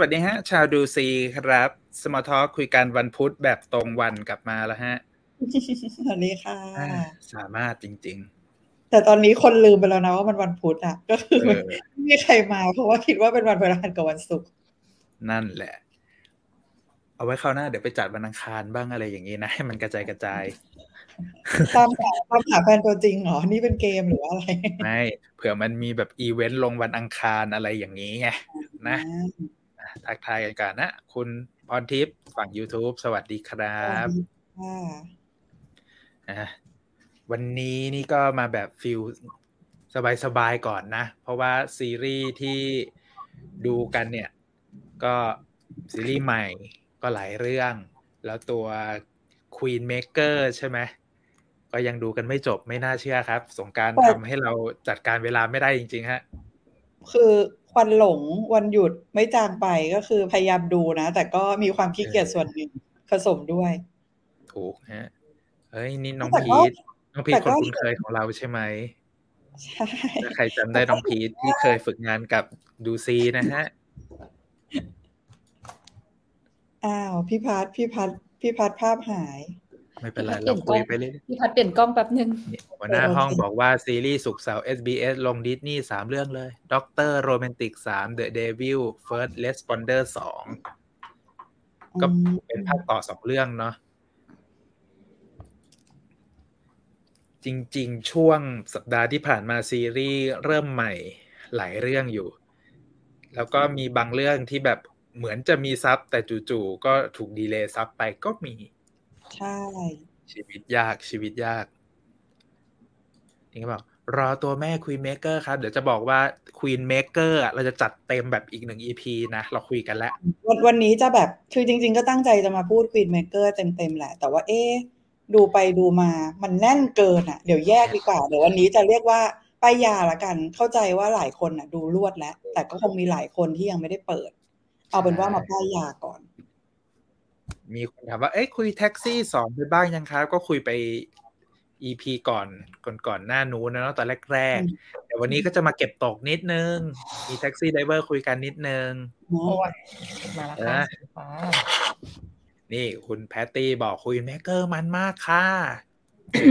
สวัสดีฮะ ชาวดูซีครับสมอทอคุยกันวันพุธแบบตรงวันกลับมาแล้วฮะ สวัสดีค่ะ สามารถจริงแต่ตอนนี้คนลืมไปแล้วนะว่ามันวันพุธอะ ก็คือไม่มีใครมาเพราะว่าคิดว่าเป็นวันพฤหัสกับวันศุกร์นั่นแหละ เอาไว้คราวหน้าเดี๋ยวไปจัดวันอังคารบ้างอะไรอย่างนี้นะให้มันกระจายกระจายตามหาตามหาแฟนตัวจริงเหรอ นี่เป็นเกมหรือว่าอะไร ไม่ เผื่อมันมีแบบอีเวนต์ลงวันอังคารอะไรอย่างนี้ไงนะ ทักทายกันก่อนนะ คุณพรทิพย์ฝั่ง YouTube สวัสดีครับอ่าวันนี้นี่ก็มาแบบฟิลสบายๆก่อนนะ เพราะว่าซีรีส์ที่ดูกันเนี่ย ก็ซีรีส์ใหม่ก็หลายเรื่อง แล้วตัว Queen Maker ใช่ไหมก็ยังดูกันไม่จบไม่น่าเชื่อครับ สงการทำให้เราจัดการเวลาไม่ได้จริง ๆ ฮะ คือค วันหลงวันหยุดไม่จางไปก็คือพยายามดูนะ แต่ก็มีความขี้เกียจส่วนหนึ่งผสมด้วย ถูกฮะเฮ้ยนี่น้องพีทน้องพีทคนคุ้นเคยของเราใช่ไหมใช่ถ้าใครจำได้น้องพีทที่เคยฝึกงานกับดูซีนะฮะอ้าวพี่พัดพี่พัดพี่พัดภาพหาย ไม่เป็นไร เราคุยไปเลยพี่พัดเปลี่ยนกล้องแป๊บนึงหัวหน้าห้องบอกว่าซีรีส์ศุกร์เสาร์ SBS ลงดิสนีย์สามเรื่องเลย Doctor Romantic สาม The Devil First Responder สองก็เป็นภาคต่อสองเรื่องเนาะจริง ๆ ช่วงสัปดาห์ที่ผ่านมาซีรีส์เริ่มใหม่หลายเรื่องอยู่ แล้วก็มีบางเรื่องที่แบบเหมือนจะมี sub แต่จู่ๆก็ถูก delay sub ไปก็มี ใช่ ชีวิตยากชีวิตยากนี่ก็บอกรอตัวแม่ Queen Maker ครับ เดี๋ยวจะบอกว่าควีนเม k เกอร์เราจะจัดเต็มแบบอีกหนึ่ง EP นะ เราคุยกันแล้ว วันวันนี้จะแบบคือจริง ๆ ก็ตั้งใจจะมาพูดควีนเม k เกอร์เต็มๆแหละ แต่ว่าเอ๊ะดูไปดูมามันแน่นเกินอะ เดี๋ยวแยกดีกว่า เดี๋ยววันนี้จะเรียกว่าป้ายยาละกัน เข้าใจว่าหลายคนอะ ดูรวดแล้ว แต่ก็คงมีหลายคนที่ยังไม่ได้เปิด เอาเป็นว่ามาป้ายยาก่อน มีคนถามว่า เอ้ยคุยแท็กซี่สอนไปบ้างยังครับ ก็คุยไป EP ก่อนก่อนก่อนหน้านู้นนะเนาะตอนแรกๆแต่วันนี้ก็จะมาเก็บตกนิดนึง มี Taxi Driver คุยกันนิดนึงเนาะโอ้ยมาแล้วค่ะสีฟ้านี่คุณแพตตี้บอก Queen Maker มันมากค่ะ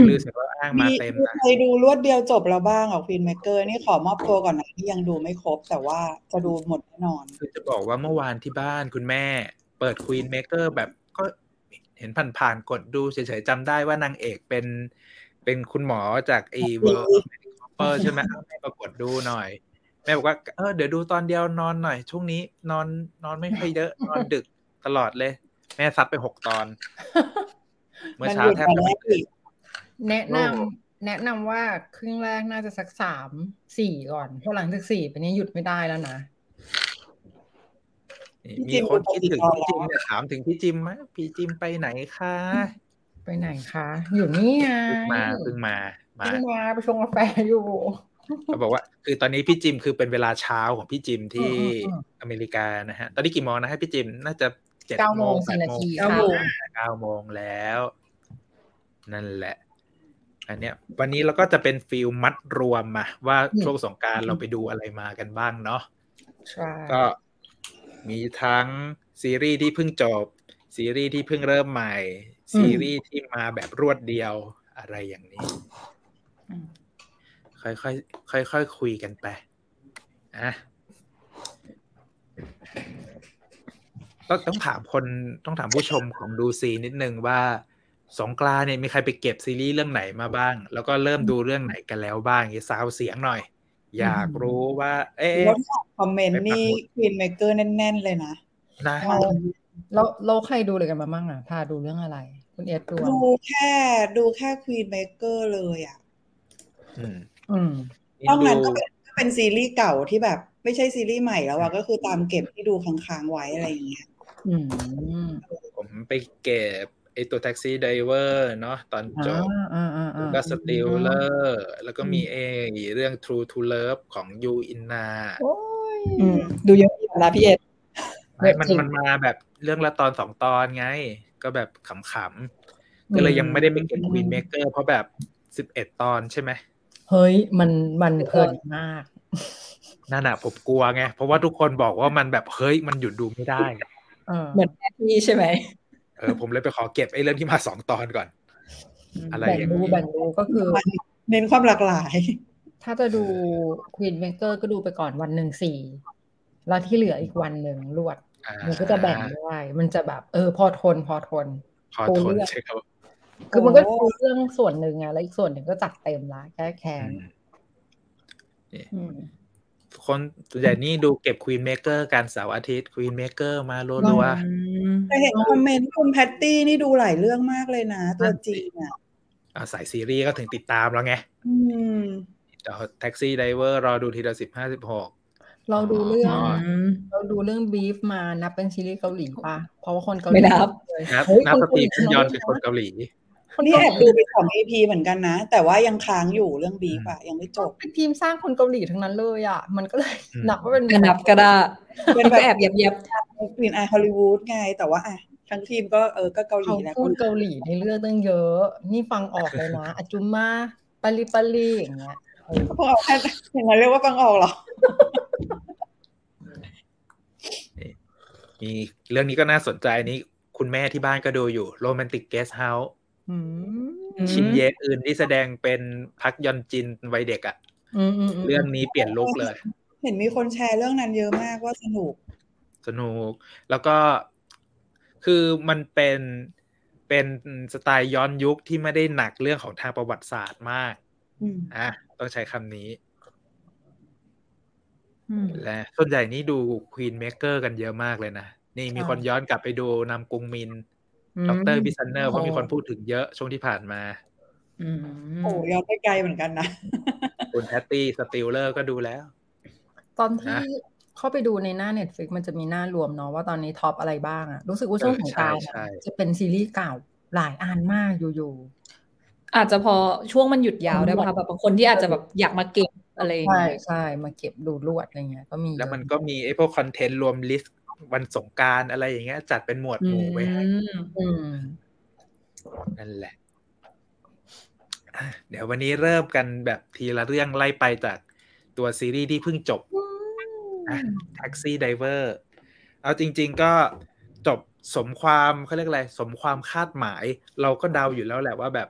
ลือเสียงว่าอ้างมามีเต็มมีนะใครดูรวดเดียวจบแล้วบ้างอะควีนเม k เกอร์นี่ขอมอบตัวก่อนนะที่ยังดูไม่ครบ แต่ว่าจะดูหมดแน่นอน คือจะบอกว่าเมื่อวานที่บ้านคุณแม่ เปิดควีนเม k เกอร์แบบก็ เห็นผ่านๆกดดูเฉยๆจำได้ว่านางเอกเป็น เป็นคุณหมอจากไอเวอร์เปอร์ใช่ไหมเอาแม่ปรากฏดูหน่อย แม่บอกว่าเออเดี๋ยวดูตอนเดียวนอนหน่อย ช่วงนี้นอนนอนไม่ค่อยเยอะนอนดึกตลอดเลย แม่ซัดไปหกตอน เมื่อมันเช้าหยุดแทบมาจะแล้ไม่วตื่อีนกแนะนำโอ้แนะนำว่าครึ่งแรกน่าจะสักสามสี่ก่อนเพราะหลังจากสี่ไปนี้หยุดไม่ได้แล้วนะนี่พี่ มีจิมคนดูคิดถึงตอนพี่จิมแล้วเนี่ยถามถึงพี่จิมไหมพี่จิมไปไหนคะไปไหนคะอยู่นี่ไงเพิ่งมาเพิ่งมามาเพิ่งมาไปชงกาแฟอยู่เขาบอกว่า คือตอนนี้พี่จิมคือเป็นเวลาเช้าของพี่จิมที่อืมอืมอืมอเมริกานะฮะ ตอนนี้กี่โมงนะให้พี่จิมน่าจะเจ็ดเก้าโมโมงงแปสี่ดนาโมงทีเก้าค่ะโมงเก้าโมงแล้ว นั่นแหละ อันเนี้ย วันนี้เราก็จะเป็นฟิลมัดรวมมาว่าช่วงสงกรารเราไปดูอะไรมากันบ้างเนาะใช่ก็ มีทั้งซีรีส์ที่เพิ่งจบ ซีรีส์ที่เพิ่งเริ่มใหม่ ซีรีส์ที่มาแบบรวดเดียวอะไรอย่างนี้อืมค่อยๆค่อยๆคุยกันไปอะต้องต้องถามคนต้องถามผู้ชมของดูซีนิดนึงว่าสงกรานต์เนี่ยมีใครไปเก็บซีรีส์เรื่องไหนมาบ้าง แล้วก็เริ่มดูเรื่องไหนกันแล้วบ้างอย่าซาวเสียงหน่อย อยากรู้ว่า เอ๊ะว่าคอมเมนต์นี่ควีนเม k เกอร์แน่น ๆ เลยนะนะเราเราเราใครดูเลยกันมาบ้างอะพาดูเรื่องอะไร คุณเอสดูดูแค่ดูแค่ควีนเม k เกอร์เลยอะอืมอืมนี่นอกนั้นดูก็เป็นก็เป็นซีรีส์เก่าที่แบบ ไม่ใช่ซีรีส์ใหม่แล้วอะก็คือตามเก็บที่ดูค้างๆไว้อะไรอย่างเงี้ยอืมผมไปเก็บ ไอตัว Taxi Driver เนาะตอนจบอ่าอ่าอ่าอ่าก็ Stealer แล้วก็มีเอเรื่อง True to Love ของยูอินนาโอ้ยอืมดูเยอะอยู่นะพี่เอ็ดไม่มันจริงมันมาแบบเรื่องละตอนสองตอนไง ก็แบบขำๆก็เลยยังไม่ได้ไปเก็บ Queen Maker เพราะแบบสิบเอ็ดตอนใช่ไหมเฮ้ยมันมันเพลินมากนั่นน่ะผมกลัวไง เพราะว่าทุกคนบอกว่ามันแบบเฮ้ยมันหยุดดูไม่ได้เออเหมือนแม่พี่ใช่ไหม เออผมเลยไปขอเก็บไอ้เรื่องที่มาสองตอนก่อน อะไรแบ่งอย่างดูนี้แบ่งดูก็คือ เน้นความหลากหลาย ถ้าจะดู Queen Maker ก็ดูไปก่อนวันหนึ่งสี่แล้วที่เหลืออีกวันหนึ่งรวดอ่ามันก็จะแบ่งได้มันจะแบบ เออ พอทน พอทน พอทนใช่ครับคือมันก็โอ้ดูเรื่องส่วนหนึ่งไงแล้วอีกส่วนหนึ่งก็จัดเต็มละแก้แค้นอืม คนส่วนใหญ่นี่ดูเก็บ Queen Maker การเสาร์อาทิตย์ Queen Maker มารัวอืมแต่เห็นคอมเมนต์คุณแพตตี้นี่ดูหลายเรื่องมากเลยนะ ตัวจริงอะๆอ่าสายซีรีส์ก็ถึงติดตามแล้วไงอืมแท็กซี่ไดเวอร์รอดูทีละสิบห้าสิบหกเราดูเรื่องอ๋อเราดูเรื่องบีฟมานับเป็นซีรีส์เกาหลีปะเพราะว่าคนเกาหลีไม่นับเลยนับเฮ้ยนับคสเกาหตีลีฟยอนเป็นคนเกาหลี นี่แอบดูไปสอง EP เหมือนกันนะ แต่ว่ายังค้างอยู่เรื่องบีฟอะยังไม่จบเป็นทีมสร้างคนเกาหลีทั้งนั้นเลยอะมันก็เลยอืมนับว่าเป็นก็นับก็ได้เป็นมันแบก็บแอบเย็บเย็บกลิ่นอายฮอลลีวูดไง แต่ว่าอะทั้งทีมก็เออก็เกาหลีเขาแล้วพูดเกาหลีในเรื่องตั้งเยอะ นี่ฟังออกเลยนะอาจุมมาปาลิปาลีอย่างเงี้ยเออพวกเราแค่อย่างนั้นเรียกว่าฟังออกเหรอมีเรื่องนี้ก็น่าสนใจนี้ คุณแม่ที่บ้านก็ดูอยู่ Romantic Guest House อืม ชินเยอื่นที่แสดงเป็นพักยอนจินวัยเด็กอะอืมอืมมเรื่องนี้เปลี่ยนลุคเลย เห็นมีคนแชร์เรื่องนั้นเยอะมากว่าสนุก สนุก แล้วก็คือมันเป็นเป็นสไตล์ย้อนยุคที่ไม่ได้หนักเรื่องของทางประวัติศาสตร์มากอืมอะต้องใช้คำนี้อืมและส่วนใหญ่นี่ดู Queen Maker กันเยอะมากเลยนะ นี่มีคนย้อนกลับไปดูนัมกุงมิน Doctor Prisoner เพราะมีคนพูดถึงเยอะช่วงที่ผ่านมาอืมโอ้ย้อนไปไกลเหมือนกันนะ คุณแพตตี้ Stealer ก็ดูแล้ว ตอนที่นะเข้าไปดูในหน้า Netflix มันจะมีหน้ารวมเนาะว่าตอนนี้ top อะไรบ้างอะรู้สึกว่าช่วงเออสงกรานต์ใช่ใช่จะเป็นซีรีส์เก่าหลายอันมากอยู่อาจจะพอช่วงมันหยุดยาวด้วยป่ะคะแบบบางคนที่อาจจะแบบอยากมาเก็บอะไรอย่างใช่เงี้ยใช่ ใช่มาเก็บดูรวดอะไรเงี้ยก็มีแล้วเยอะมันก็มีไอ้พวก content รวม list วันสงกรานต์อะไรอย่างเงี้ย จัดเป็นหมวดหมู่ไว้ให้อืมอืมนั่นแหละอะเดี๋ยววันนี้เริ่มกันแบบทีละเรื่องไล่ไปจากตัวซีรีส์ที่เพิ่งจบ Taxi Driver เอาจริง ๆ ก็จบสมความเขาเรียกอะไร สมความคาดหมาย เราก็เดาอยู่แล้วแหละว่าแบบ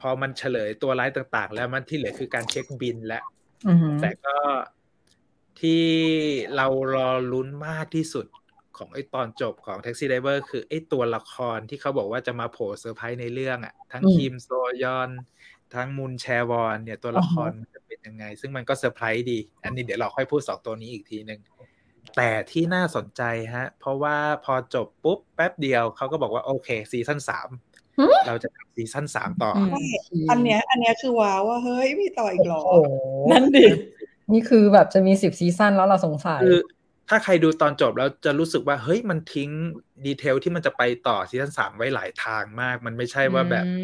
พอมันเฉลยตัวร้ายต่างๆ แล้วมันที่เหลือคือการเช็คบิลแล้วอือหือแต่ก็ที่เรารอลุ้นมากที่สุด ของไอ้ตอนจบของ Taxi Driver คือไอ้ตัวละครที่เขาบอกว่าจะมาโผล่เซอร์ไพรส์ในเรื่องอะ่ะ ทั้งคิมโซยอน ทั้งมุนแชวอนเนี่ยตัวละครมันจะเป็นยังไง ซึ่งมันก็เซอร์ไพรส์ดี อันนี้เดี๋ยวเราค่อยพูดสองตัวนี้อีกทีหนึ่งแต่ที่น่าสนใจฮะ เพราะว่าพอจบปุ๊บแป๊บเดียวเขาก็บอกว่าโอเคซีซั่นสามเราจะทำซีซั่นสามต่อออืมอันเนี้ย อันเนี้ยคือว้าวว่าเฮ้ยมีต่ออีกเหรอโอ้โหนั่นดิ นี่คือแบบจะมีสิบซีซั่นแล้วเราสงสัย คือ ถ้าใครดูตอนจบแล้วจะรู้สึกว่าเฮ้ยมันทิ้งดีเทลที่มันจะไปต่อซีซั่นสามไว้หลายทางมาก มันไม่ใช่ว่าแบบอื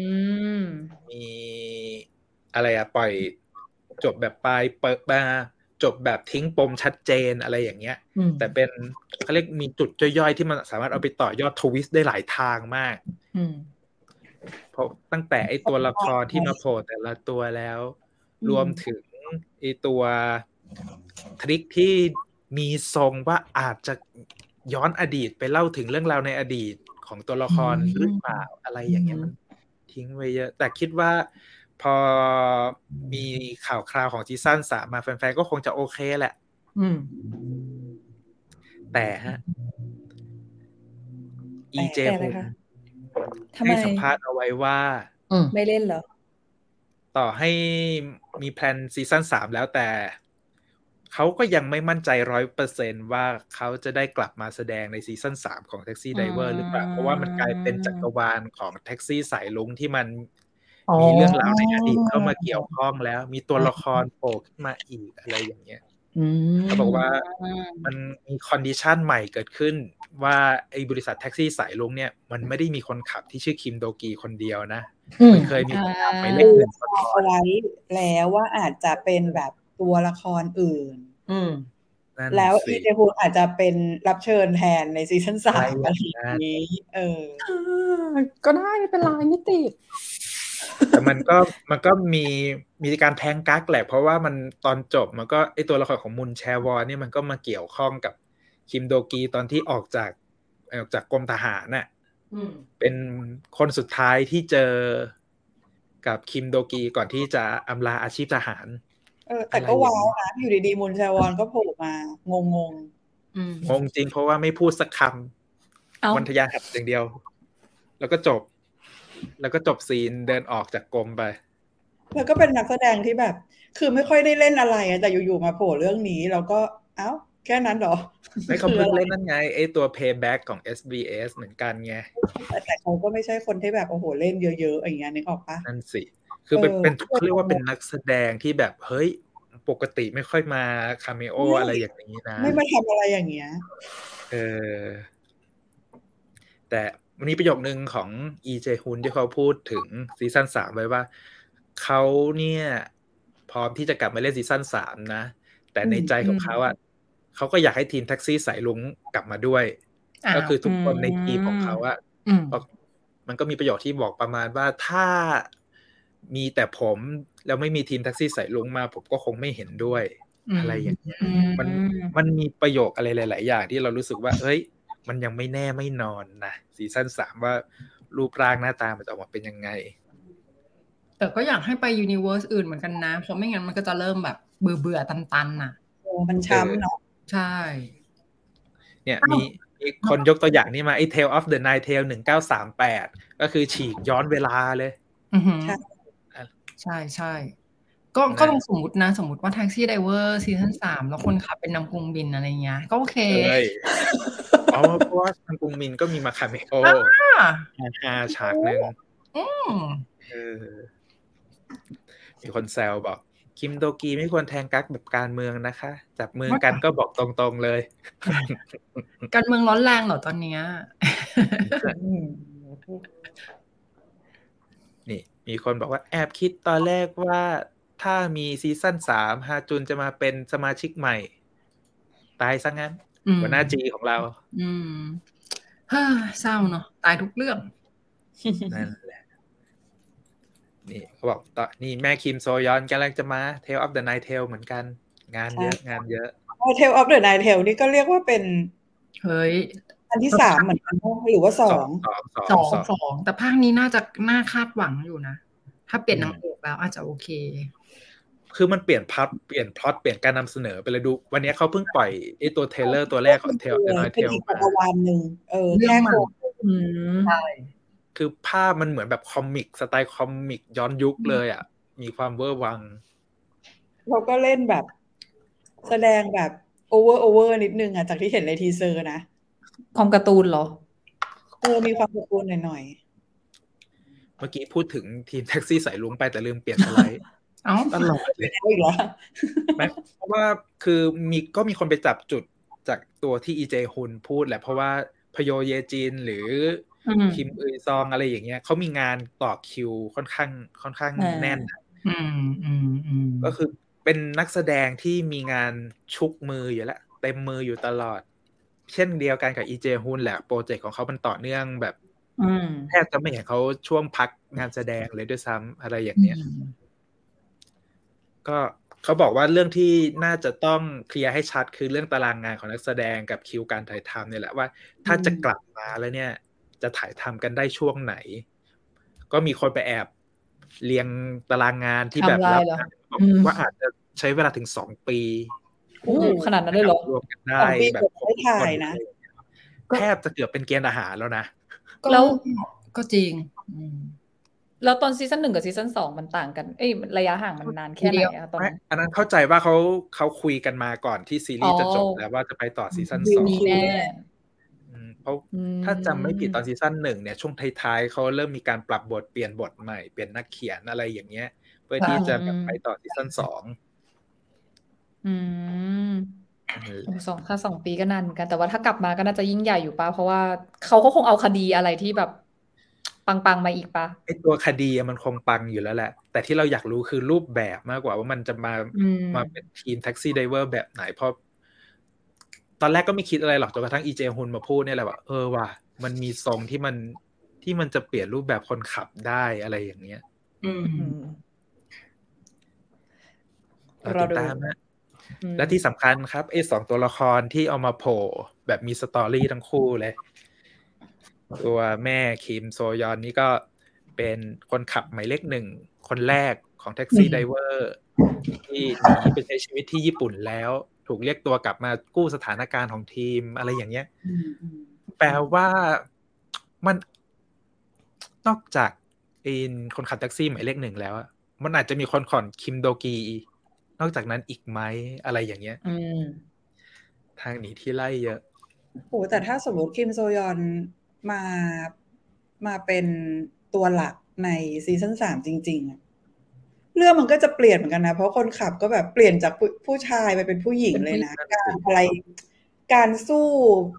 มมีอะไรอะปล่อยจบแบบปลายเปิดมาจบแบบทิ้งปมชัดเจนอะไรอย่างเงี้ยอืมแต่เป็นเขาเรียกมีจุดย่อยๆที่มันสามารถเอาไปต่อยอดทวิสต์ได้หลายทางมากอืมเพราะตั้งแต่ไอตัวละครที่มาโผล่แต่ละตัวแล้ว รวมถึงไอตัวทริคที่ มีทรงว่าอาจจะย้อนอดีตไปเล่าถึงเรื่องราวในอดีตของตัวละครอืมหรือเปล่าอะไรอย่างเงี้ยอืมมันทิ้งไว้เยอะ แต่คิดว่าพอมีข่าวคราวของซีซั่นสามมาแฟนๆก็คงจะโอเคแหละ อืม แต่ฮะ อีเจแต่อะไรคะทำไมให้สัมภาษณ์เอาไว้ว่าอืมไม่เล่นเหรอ ต่อให้มีแพลนซีซั่นสามแล้วแต่ เขาก็ยังไม่มั่นใจร้อยเปอร์เซ็นต์ว่าเขาจะได้กลับมาแสดงในซีซั่นสามของ Taxi Driver หรือเปล่า เพราะว่ามันกลายเป็นจักรวาลของแท็กซี่สายลุงที่มันอ๋อมีเรื่องราวในอดีตเข้ามาเกี่ยวข้องแล้ว มีตัวละครโผล่ขึ้นมาอีกอะไรอย่างเงี้ยอืมเขาบอกว่ามันมี condition ใหม่เกิดขึ้น ว่าไอ้บริษัทแท็กซี่สายลุงเนี่ย มันไม่ได้มีคนขับที่ชื่อคิมโดกีคนเดียวนะอืมมันเคยมีคนขับหมายเลขหนึ่งคนเอาไว้แล้วว่าอาจจะเป็นแบบ ตัวละครอื่น อืมนั่นแล้วสิอีเจฮูอาจจะเป็นรับเชิญแทนในซีซั่นสามอะไรอะไรอย่างนั้นอย่างนี้ เออ ก็ได้ไม่เป็นไรไม่ติดแต่มันก็มันก็มีมีการแทงกักแหละ เพราะว่ามันตอนจบมันก็ไอตัวละครของมุนแชวอนนี่มันก็มาเกี่ยวข้องกับคิมโดกีตอนที่ออกจากออกจากกรมทหารน่ะอืมเป็นคนสุดท้ายที่เจอกับคิมโดกีก่อนที่จะอำลาอาชีพทหาร เออ แต่ก็ว้าวนะอยู่ดีๆมุนแชวอนก็โผล่มางงงอืมงงจริงเพราะว่าไม่พูดสักคเอ้าำวันทยานหัดอย่างเดียว แล้วก็จบ แล้วก็จบซีนเดินออกจากกรมไปๆแล้วก็เป็นนักแสดงที่แบบ คือไม่ค่อยได้เล่นอะไรอะแต่อยู่ๆมาโผล่เรื่องนี้ แล้วก็เอ้าแค่นั้นเหรอ ไม่เขาเพิ่งเล่นนั่นไง ไอตัว payback ของ SBS เหมือนกันไงแต่แต่เขาก็ไม่ใช่คนที่แบบ โอ้โห เล่นเยอะ ๆ อย่างเงี้ยนึกออกปะนั่นสิ คือเป็นเออเป็นเขาเรียกว่าเป็นนักแสดงที่แบบเฮ้ยปกติไม่ค่อยมาคาเมโออะไรอย่างนี้นะ ไม่มาทำอะไรอย่างเงี้ยเออแต่วันนี้ประโยคนึงของอีเจฮุนที่เขาพูดถึงซีซั่นสามไว้ว่า เขาเนี่ย พร้อมที่จะกลับมาเล่นซีซั่นสามนะ แต่ในใจของเขาอะเขาก็อยากให้ทีมแท็กซี่สายลุงกลับมาด้วยอ้าวก็คือทุกคนในทีมของเขาอะอืมบอกมันก็มีประโยชน์ที่บอกประมาณว่าถ้า มีแต่ผมแล้วไม่มีทีมแท็กซี่สายลุงมา ผมก็คงไม่เห็นด้วย อะไรอย่างเงี้ยมันมันมีประโยคอะไรหลาย ๆ อย่างที่เรารู้สึกว่าเฮ้ย มันยังไม่แน่ไม่นอนนะซีซั่นสามว่ารูปร่างหน้าตามันจะออกมาเป็นยังไง แต่ก็อยากให้ไป universe อื่นเหมือนกันนะ เพราะไม่งั้นมันก็จะเริ่มแบบเบื่อเบื่อๆตันๆน่ะโอ้มันช้ำเนาะใช่ เนี่ยมีมีคนยกตัวอย่างนี้มาไอ้ Tale of the Nine Tail หนึ่งเก้าสามแปดก็คือฉีกย้อนเวลาเลยอือหือใช่ ใช่ใช่ก็ก็ลองสมมตินะ สมมติว่า Taxi Driver ซีซั่นสามแล้วคนขับเป็นนัมกุงมินอะไรเงี้ย ก็โอเคเอ้ยอ๋อเพราะว่านัมกุงมินก็มีมา cameo อ่าฮาฉากหนึ่งอืมเออมีคนแซวบอก คิมโดกีไม่ควรแทงกั๊กแบบการเมืองนะคะ จับมือกันก็บอกตรงๆเลย การเมืองร้อนแรงเหรอตอนเนี้ยนี่ มีคนบอกว่าแอบคิดตอนแรกว่าถ้ามีซีซั่นสามฮาจุนจะมาเป็นสมาชิกใหม่ ตายซะงั้นอืมหัวหน้าจีของเรา อืมฮ่าเศร้าเนาะตายทุกเรื่องนั่นแหละนี่เขาบอกตอนนี่แม่คิมโซยอนกำลังจะมา Tale of the Nine Tail เหมือนกัน งานเยอะงานเยอะ Tale of the Nine Tail นี่ก็เรียกว่าเป็น เฮ้ย อันที่สามเหมือนกันปะหรือว่าสองสองสองสองสองแต่ภาคนี้น่าจะน่าคาดหวังอยู่นะ ถ้าเปลี่ยนนางเอกแล้วอาจจะโอเค คือมันเปลี่ยนพล็อตเปลี่ยนพล็อตเปลี่ยนการนำเสนอไปเลยดู วันนี้เขาเพิ่งปล่อยไอ้ตัวเทรลเลอร์ตัวแรกของ Tale of the Night เป็น Tale อีกมาจักรวาลหนึ่งเออเรื่อแค่งใหม่โครงอืมใช่คือภาพมันเหมือนแบบคอมิกสไตล์คอมิกย้อนยุคเลยอะ มีความเวอร์วัง เราก็เล่นแบบ แสดงแบบโอเวอร์โอเวอร์นิดนึงอะจากที่เห็นในทีเซอร์นะ ความการ์ตูนเหรอเออมีความกวนหน่อยเมื่อกี้พูดถึงทีมแท็กซี่สายลุงไปแต่ลืมเปลี่ยนสไลด์เอ้าตลอดเลยๆเอาอีกแล้วแม้เพราะว่าคือมีก็มีคนไปจับจุดจากตัวที่อีเจฮุนพูดแหละ เพราะว่าพโยเยจินหรืออืมคิมอึยซองอะไรอย่างเงี้ยเขามีงานต่อคิวค่อนข้างค่อนข้างอ่าแน่นอืมอืมอืมก็คือเป็นนักแสดงที่มีงานชุกมืออยู่แล้วเต็มมืออยู่ตลอด เช่นเดียวกันกับอีเจฮุนแหละโปรเจกต์ของเขามันต่อเนื่องแบบอืมแทบจะไม่เห็นเขาช่วงพักงานแสดงเลยด้วยซ้ำอะไรอย่างเนี้ย ก็เขาบอกว่าเรื่องที่น่าจะต้องเคลียร์ให้ชัดคือเรื่องตารางงานของนักแสดงกับคิวการถ่ายทำเนี่ยแหละว่า ถ้าจะกลับมาแล้วเนี่ย จะถ่ายทำกันได้ช่วงไหน ก็มีคนไปแอบเรียงตารางงานที่แบบไทม์ไลน์เหรออืมว่าอาจจะใช้เวลาถึงสองปี โอ้ขนาดนั้นเลยเหรอรวมกันสได้องปีแบบกว่าได้ถ่ายนะแทบจะเกือบเป็นเกณฑ์อาหารแล้วนะแล้วก็จริงอืมแล้วตอนซีซั่นหนึ่งกับซีซั่นสองมันต่างกันเอ้ยระยะห่างมันนานแค่ไหนอะตอนไม่นั้นอันนั้นเข้าใจว่าเขาเขาคุยกันมาก่อนที่ซีรีส์จะจบอ๋อแล้วว่าจะไปต่อซีซั่นวิสวองนี้แน่อืมเพราะอืมถ้าจำไม่ผิดตอนซีซั่นหนึ่งเนี่ยช่วงท้ายๆเขาเริ่มมีการปรับบทเปลี่ยนบทใหม่เปลี่ยนนักเขียนอะไรอย่างเงี้ย เพื่อที่จะแบบไปต่อซีซั่นสอง อืมโอ้สองถ้าสองปีก็นานเหมือนกัน แต่ว่าถ้ากลับมาก็น่าจะยิ่งใหญ่อยู่ปะเพราะว่าเขาก็คงเอาคดีอะไรที่แบบปังๆมาอีกปะไอตัวคดีอะมันคงปังอยู่แล้วแหละ แต่ที่เราอยากรู้คือรูปแบบมากกว่าว่ามันจะมาอืมมาเป็นทีมแท็กซี่ไดเวอร์แบบไหนเพราะตอนแรกก็ไม่คิดอะไรหรอกจนกระทั่งอีเจฮุนมาพูดเนี่ยแหละว่าเออว่ะมันมีทรงที่มันที่มันจะเปลี่ยนรูปแบบคนขับได้อะไรอย่างเงี้ย อืมอืมเราติดตามฮะ และที่สำคัญครับไอ้สองตัวละครที่เอามาโผล่แบบมี story ทั้งคู่เลย ตัวแม่คิมโซยอนนี่ก็เป็นคนขับหมายเลขหนึ่ง คนแรกของ Taxi Driver ที่หนีไปใช้ชีวิตที่ญี่ปุ่นแล้ว ถูกเรียกตัวกลับมากู้สถานการณ์ของทีมอะไรอย่างเงี้ยอืมอืมแปลว่ามันนอกจากเอนคนขับแท็กซี่หมายเลขหนึ่งแล้วอะมันอาจจะมีคนขอนคิมโดกี นอกจากนั้นอีกไหมอะไรอย่างเงี้ยอืมทางหนีที่ไล่เยอะโหแต่ถ้าสมมติคิมโซยอนมามาเป็นตัวหลักในซีซั่นสามจริงๆอะเรื่องมันก็จะเปลี่ยนเหมือนกันนะ เพราะคนขับก็แบบเปลี่ยนจากผู้ผู้ชายไปเป็นผู้หญิงเลยนะเป็นผู้หญิงการอะไรการสู้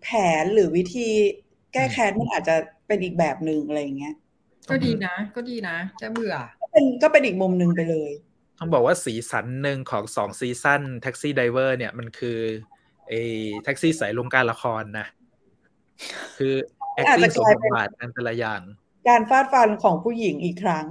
แผนหรือวิธีแก้แค้นมันอาจจะเป็นอีกแบบหนึ่งอะไรอย่างเงี้ย ก็ดีนะ ก็ดีนะแก้เบื่อ ก็เป็นก็เป็นอีกมุมหนึ่งไปเลย ต้องบอกว่าสีสันหนึ่งของสองซีซั่นแท็กซี่ไดเวอร์เนี่ยมันคือไอ้แท็กซี่สายลงการละครนะ คืออาจจะ acting สกมลายบเป็นทบาทอันแต่ละอย่าง การฟาดฟันของผู้หญิงอีกครั้ง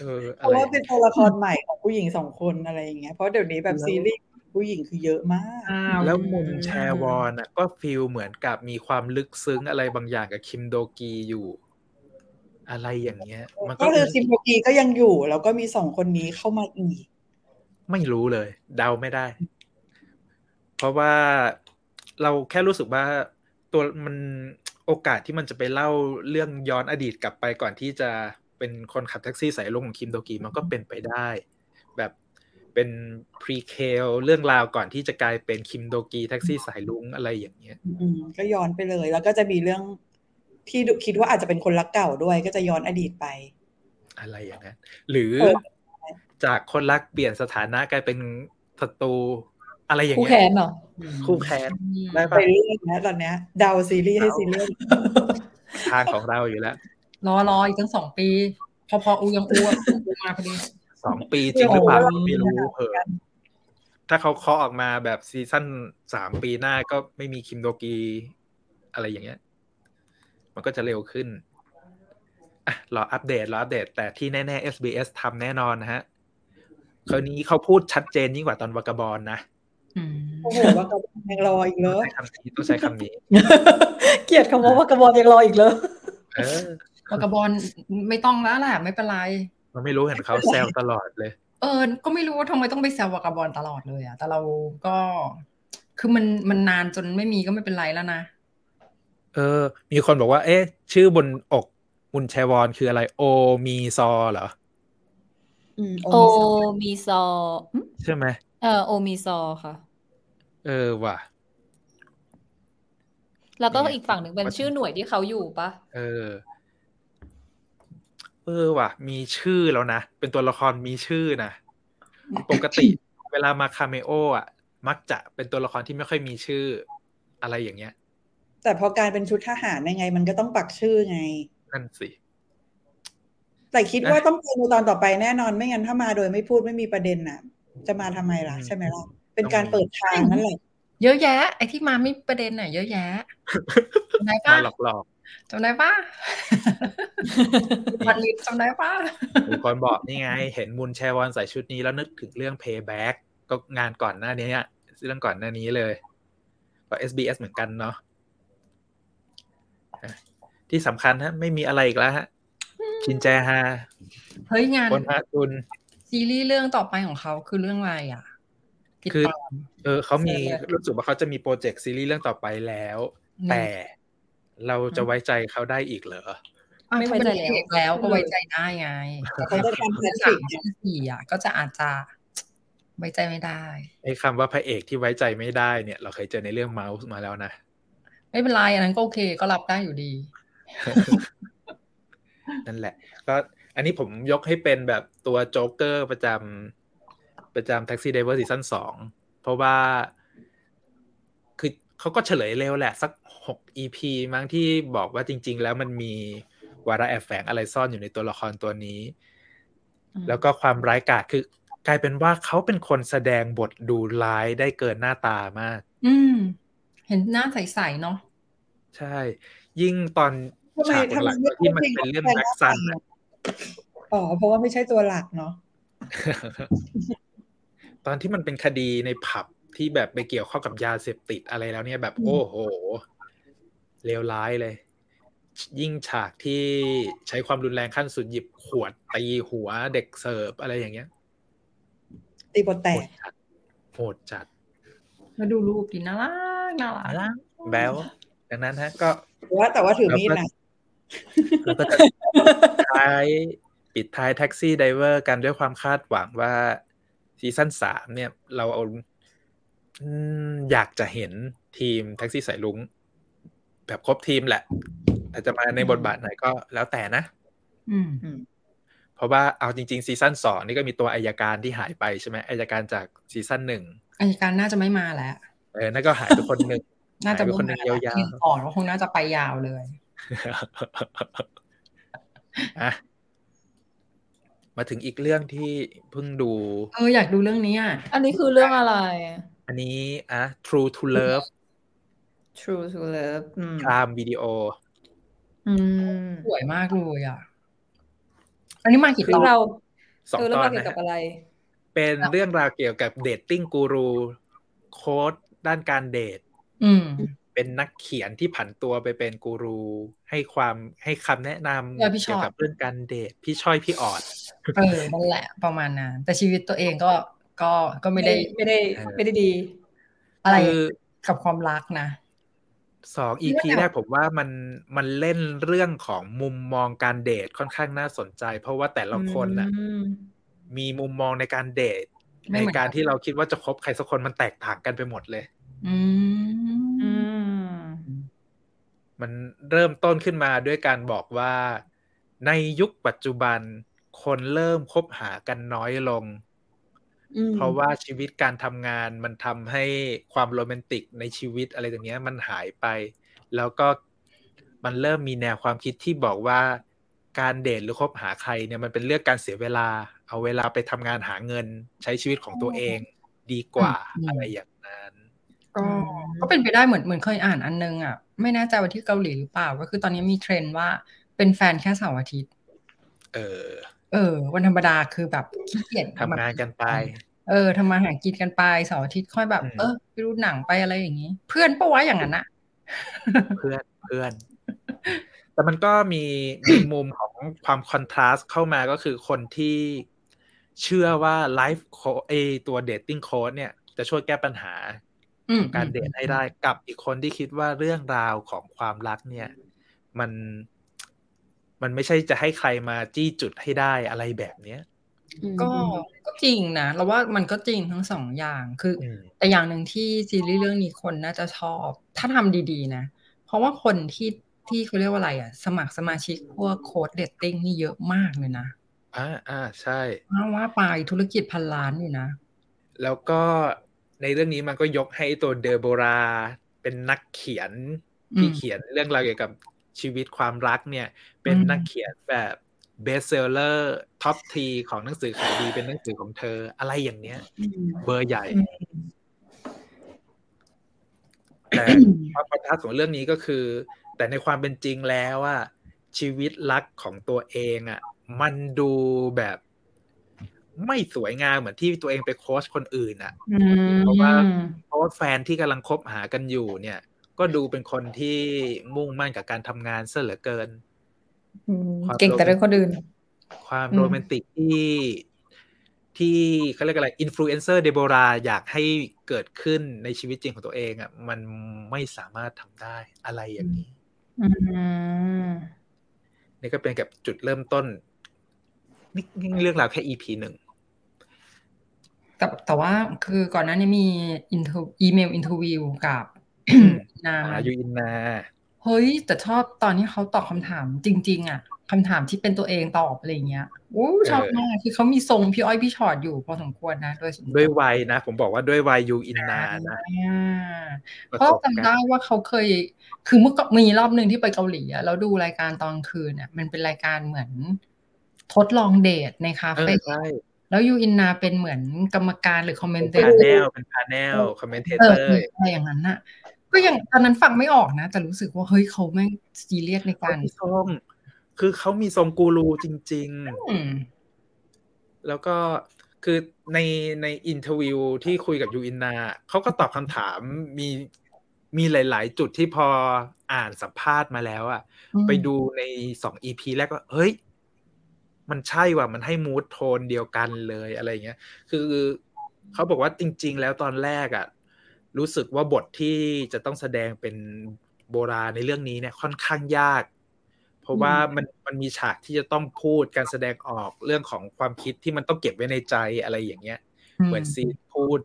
เออเพอะไรราะว่าเป็นตัวละครใหม่ของผู้หญิงสองคนอะไรอย่างเงี้ยเพราะเดี๋ยวนี้แบบซีรีส์ผู้หญิงคือเยอะมากอ้าวแล้วมุมแชร์วอนอะก็ฟีลเหมือนกับมีความลึกซึ้งอะไรบางอย่างกับคิมโดกีอยู่ อะไรอย่างเงี้ย มันก็ก็คือคิมโบกีก็ยังอยู่ แล้วก็มีสองคนนี้เข้ามาอีก ไม่รู้เลย เดาไม่ได้ เพราะว่าเราแค่รู้สึกว่าตัวมันโอกาสที่มันจะไปเล่าเรื่องย้อนอดีตกลับไปก่อนที่จะเป็นคนขับแท็กซี่สายลงของคิมโดกีมันก็เป็นไปได้ แบบเป็นพรีเคลเรื่องราวก่อนที่จะกลายเป็นคิมโดกีแท็กซี่สายลุงอะไรอย่างเงี้ยอืมก็ย้อนไปเลย แล้วก็จะมีเรื่อง ที่ดูคิดว่าอาจจะเป็นคนรักเก่าด้วยก็จะย้อนอดีตไป อะไรอย่างนั้นหรือเออจากคนรักเปลี่ยนสถานะกลายเป็นศัตรูอะไรอย่างคู่เงี้แค้ยนเหรอคู่แค้นได้ไปเรื่อยนะตอนเนี้ยเดาซีรีส์ให้ซีรีส์ทางของเราอยู่แล้ว รอรออีกตั้งสองปี พอพออูยังอูอะอูมาพอดีสองปีจริงหรือเปล่าโอ้โหไม่รู้เหอะถ้าเขาเคาะออกมาแบบซีซั่นสามปีหน้าก็ไม่มีคิมโดกี อะไรอย่างเงี้ย มันก็จะเร็วขึ้นอะรออัปเดตรออัปเดต แต่ที่แน่ๆ SBS ทำแน่นอนนะฮะคราวนี้เขาพูดชัดเจนยิ่งกว่าตอนวากาบอลนะอืมโอ้โหว่ากระบอกยังรออีกเลต้องยใช้คำนี้ต้องใช้คำนี้ เกลียดคำว่าว่ากระบอกยังรออีกเลยเออวากาบอลไม่ต้องแล้วแหละไม่เป็นไร มันไม่รู้เห็นเขาแซวตลอดเลย เออ ก็ไม่รู้ว่าทำไมต้องไปแซววากาบอลตลอดเลยอะแต่เราก็คือมันมันนานจนไม่มีก็ไม่เป็นไรแล้วนะ เออ มีคนบอกว่า เอ๊ะ ชื่อบนอกมุนแชวอนคืออะไร โอมีซอเหรออืมโอโอมิซามีซอหึใช่ไหมเออโอมีซอค่ะ เออว่ะ แล้วก็เนี่ยอีกฝั่งหนึ่งเป็นชื่อหน่วยที่เขาอยู่ปะเออ เออว่ะ มีชื่อแล้วนะ เป็นตัวละครมีชื่อนะ ปกติ เวลามาคาเมโออะ มักจะเป็นตัวละครที่ไม่ค่อยมีชื่อ อะไรอย่างเงี้ย แต่พอการเป็นชุดทหารยังไง มันก็ต้องปักชื่อไงนั่นสิแต่คิดว่าต้องเป็นในตอนต่อไปแน่นอนไม่งั้นถ้ามาโดยไม่พูดไม่มีประเด็นน่ะ จะมาทำไมล่ะอืมใช่ไหมล่ะเป็นการเปิดทางนั่นแหละเยอะแยะ ไอ้ที่มาไม่ประเด็นน่ะ เยอะแยะจำได้มาปะหลอกหลอกจำได้ปะวันลิตจำได้ปะๆมีคนบอกนี่ไง เห็นมุนแชวอนใส่ชุดนี้แล้วนึกถึงเรื่อง Payback ก็งานก่อนหน้านี้อะเรื่องก่อนหน้านี้เลยก็ SBS เหมือนกันเนาะอะ ที่สำคัญฮะ ไม่มีอะไรอีกแล้วฮะชินแจฮาเฮ้ยงานคนฮะคุณซีรีส์เรื่องต่อไปของเขาคือเรื่องอะไรอะติดคือตามเออเขามีใช่รู้สึกว่าเขาจะมีโปรเจกต์ซีรีส์เรื่องต่อไปแล้วอืมแต่เราจะไว้ใจเขาได้อีกเหรออะไม่ไว้ใจแล้วถ้าเป็นพระเอกแล้วก็ไว้ใจได้ไงแต่เขาจะทำแพถ้าทสาริมกที่สี่อะ ก็จะอาจจะไว้ใจไม่ได้ไอ้คำว่าพระเอกที่ไว้ใจไม่ได้เนี่ย เราเคยเจอในเรื่องเมาส์มาแล้วนะไม่เป็นไรอันนั้นก็โอเคก็รับได้อยู่ดี นั่นแหละ ก็อันนี้ผมยกให้เป็นแบบตัวโจ๊กเกอร์ประจำประจำ Taxi Driver ซีซั่นสองเพราะว่า คือเขาก็เฉลยเร็วแหละ สักหก EP มั้งที่บอกว่าจริง ๆ แล้วมันมีวาระแอบแฝงอะไรซ่อนอยู่ในตัวละครตัวนี้ แล้วก็ความร้ายกาจคือกลายเป็นว่าเขาเป็นคนแสดงบทดูร้ายได้เกินหน้าตามาก อืม เห็นหน้าใสๆเนาะใช่ ยิ่งตอน ทำไมฉากทำไมหลังไม่ๆที่มันพูดเป็นเรื่องจริงแบ็กว่าซันแฟนหน้าอะอ๋อเพราะว่าไม่ใช่ตัวหลักเนาะตอนที่มันเป็นคดีในผับที่แบบไปเกี่ยวข้องกับยาเสพติดอะไรแล้วเนี่ยแบบโอ้โหเลวร้ายเลย ยิ่งฉากที่ใช้ความรุนแรงขั้นสุดหยิบขวดตีหัวเด็กเสิร์ฟอะไรอย่างเงี้ยตีบทแตก โหดจัดโหดจัด มาดูรูปดิน่ารักน่ารักอะไรแบลดังนั้นฮะ ก็แต่ว่าแต่ว่าถือมีดนะ แล้วก็จะท้ายปิดท้าย Taxi Driver กันด้วยความคาดหวังว่าซีซั่นสามเนี่ย เราเอาอืมอยากจะเห็นทีมแท็กซี่สายรุ้งแบบครบทีมแหละแต่จะมาในบทบาทไหนก็แล้วแต่นะอืมเพราะว่าเอาจริง ๆ ซีซั่นสองนี่ก็มีตัวอายการที่หายไปใช่ไหมอายการจากซีซั่นหนึ่งอายการน่าจะไม่มาแล้ว เออนั่นก็หายไปคนหนึ่งน่าจะหายไปคนหนึ่งไม่มยาวเห็นก่อนว่าคงน่าจะไปยาวเลยๆ อะมาถึงอีกเรื่องที่เพิ่งดู เอออยากดูเรื่องนี้อะ อันนี้คือเรื่องอะไร อันนี้อะ True to Love True to Love อืมพรามวิดีโอ อืมสวยมากเลยอะ อันนี้มากี่คืตออนเราสองเออแล้ตวอมานเกี่ยนะวกับฮะอะไรเป็นเรื่องราวเกี่ยวกับเดทติ้งกูรูโค้ดด้านการเดทอืม เป็นนักเขียนที่ผันตัวไปเป็นกูรู ให้ความให้คำแนะนำเออพี่ชอบเกี่ยวกับเรื่องการเดทพี่ช่อยพี่ออดเออนั่นแหละประมาณนั้นแต่ชีวิตตัวเองก็ก็ก็ไม่ไม่ได้ได้ไม่ได้เออไม่ได้ดี อะไรคือกับความรักนะสองอีพีเรื่องแรกผมว่ามันมันเล่นเรื่องของมุมมองการเดทค่อนข้างน่าสนใจ เพราะว่าแต่ละคนน่ะอืมมีมุมมองในการเดทไม่ในเหมือนการกันที่เราคิดว่าจะคบใครสักคนมันแตกต่างกันไปหมดเลย อืมอื มมันเริ่มต้นขึ้นมาด้วยการบอกว่า ในยุคปัจจุบันคนเริ่มคบหากันน้อยลงอืมเพราะว่าชีวิตการทำงานมันทำให้ความโรแมนติกในชีวิตอะไรอย่างเงี้ยมันหายไป แล้วก็มันเริ่มมีแนวความคิดที่บอกว่าการเดทหรือคบหาใครเนี่ยมันเป็นเรื่องการเสียเวลา เอาเวลาไปทำงานหาเงินใช้ชีวิตของตัวเองดีกว่าอะไรอย่างนั้น ก็ก็เป็นไปได้เหมือนเหมือนเคยอ่านอันนึงอะ ไม่แน่ใจว่าที่เกาหลีหรือเปล่า ก็คือตอนนี้มีเทรนด์ว่าเป็นแฟนแค่เสาร์อาทิตย์ เออ เออ วันธรรมดาคือแบบขี้เกียจทำงานกันไป เออทำมาหากินกันไปเสาร์อาทิตย์ค่อยแบบอืมเออไปดูหนังไปอะไรอย่างนี้ เพื่อนปะวะอย่างนั้นอะเพื่อนเพื่อน แต่มันก็มีมีมุมของความ contrast เข้ามาก็คือคนที่เชื่อว่า life coach เอ๊ย ตัว dating coach เนี่ยจะช่วยแก้ปัญหาอืม การเดทให้ได้กับอีกคนที่คิดว่าเรื่องราวของความรักเนี่ย มันมันไม่ใช่จะให้ใครมาจี้จุดให้ได้อะไรแบบเนี้ยก็ก็จริงนะเราว่ามันก็จริงทั้งสองอย่างคือออืมแต่อย่างหนึ่งที่ซีรีส์เรื่องนี้คนน่าจะชอบ ถ้าทำดีๆ นะ เพราะว่าคนที่ที่เขาเรียกว่าอะไรอะ สมัครสมาชิกพวก coach dating นี่เยอะมากเลยนะอ่าอ่าใช่ว่าว่าไปธุรกิจพันล้านอยู่นะ แล้วก็ ในเรื่องนี้มันก็ยกให้ตัวเดโบราเป็นนักเขียนที่อืมเขียนเรื่องราวเกี่ยวกับชีวิตความรักเนี่ย เป็นอืมนักเขียนแบบ best seller top ten ของหนังสือขายดีเป็นหนังสือของเธออะไรอย่างเนี้ย เบอร์ใหญ่ แต่ความประทับของเรื่องนี้ก็คือ แต่ในความเป็นจริงแล้วอะชีวิตรักของตัวเองอะมันดูแบบ ไม่สวยงามเหมือนที่ตัวเองไปโค้ชคนอื่นอะอืมเพราะว่าเพราะว่าแฟนที่กำลังคบหากันอยู่ เนี่ย ก็ดูเป็นคนที่มุ่งมั่นกับการทำงานซะเหลือเกินอืมความเก่งแต่เรื่องคนอื่น ความอืมโรแมนติกที่ที่เขาเรียกอะไรอินฟลูเอนเซอร์เดโบราอยากให้เกิดขึ้นในชีวิตจริงของตัวเองอะ มันไม่สามารถทำได้อะไรอย่างนี้อืมนี่ก็เป็นกับจุดเริ่มต้นนี่นี่เรื่องราวแค่ EP หนึ่ง แต่แต่ว่าคือก่อนหน้านี้มีอินเทออีเมลอินเทอร์วิวกับนาอายุอินนา เฮ้ย แต่ชอบตอนที่เขาตอบคำถามจริง ๆ อะคำถามที่เป็นตัวเองตอบอะไรอย่างเงี้ยโอ้ชอบมากคือเขามีทรงพี่อ้อยพี่ชอดอยู่พอสมควรนะ โดยส่นตัด้วยวัยนะ ผมบอกว่าด้วยวัยยูอินนานะอ่าประเพราะสบจำกาได้รณ์ว่าเขาเคย คือเมื่อก่อนมีรอบหนึ่งที่ไปเกาหลีอะแล้วดูรายการตอนคืนเนี่ยมันเป็นรายการเหมือน ทดลองเดทในคาเอเฟ่อใช่ แล้วยูอินนาเป็นเหมือนกรรมการหรือคอมเมนเตเป็นอพาร์แนลเป็นพาแนลคอมเมนเทเอเตออร์อะไรอย่างนั้นน่ะ ก็ยังตอนนั้นฟังไม่ออกนะ แต่รู้สึกว่าเฮ้ยเขาแม่งซีเรียสในการพี่ส้มคือเขามีทรงกูรูจริงอืมๆแล้วก็คือในในอินเทอร์วิวที่คุยกับยูอินนาเขาก็ตอบคำถามมีมีหลาย ๆ จุดที่พออ่านสัมภาษณ์มาแล้วอะอืมไปดูในสองอีพีแรกก็เฮ้ย มันใช่ว่ะมันให้มูดโทนเดียวกันเลยอะไรเงี้ย คือเขาบอกว่าจริง ๆ แล้วตอนแรกอะรู้สึกว่าบทที่จะต้องแสดงเป็นโบราณในเรื่องนี้เนี่ยค่อนข้างยาก เพราะว่ามันมันมีฉากที่จะต้องพูดการแสดงออกเรื่องของความคิดที่มันต้องเก็บไว้ในใจอะไรอย่างเงี้ย เหมือนซีนพูด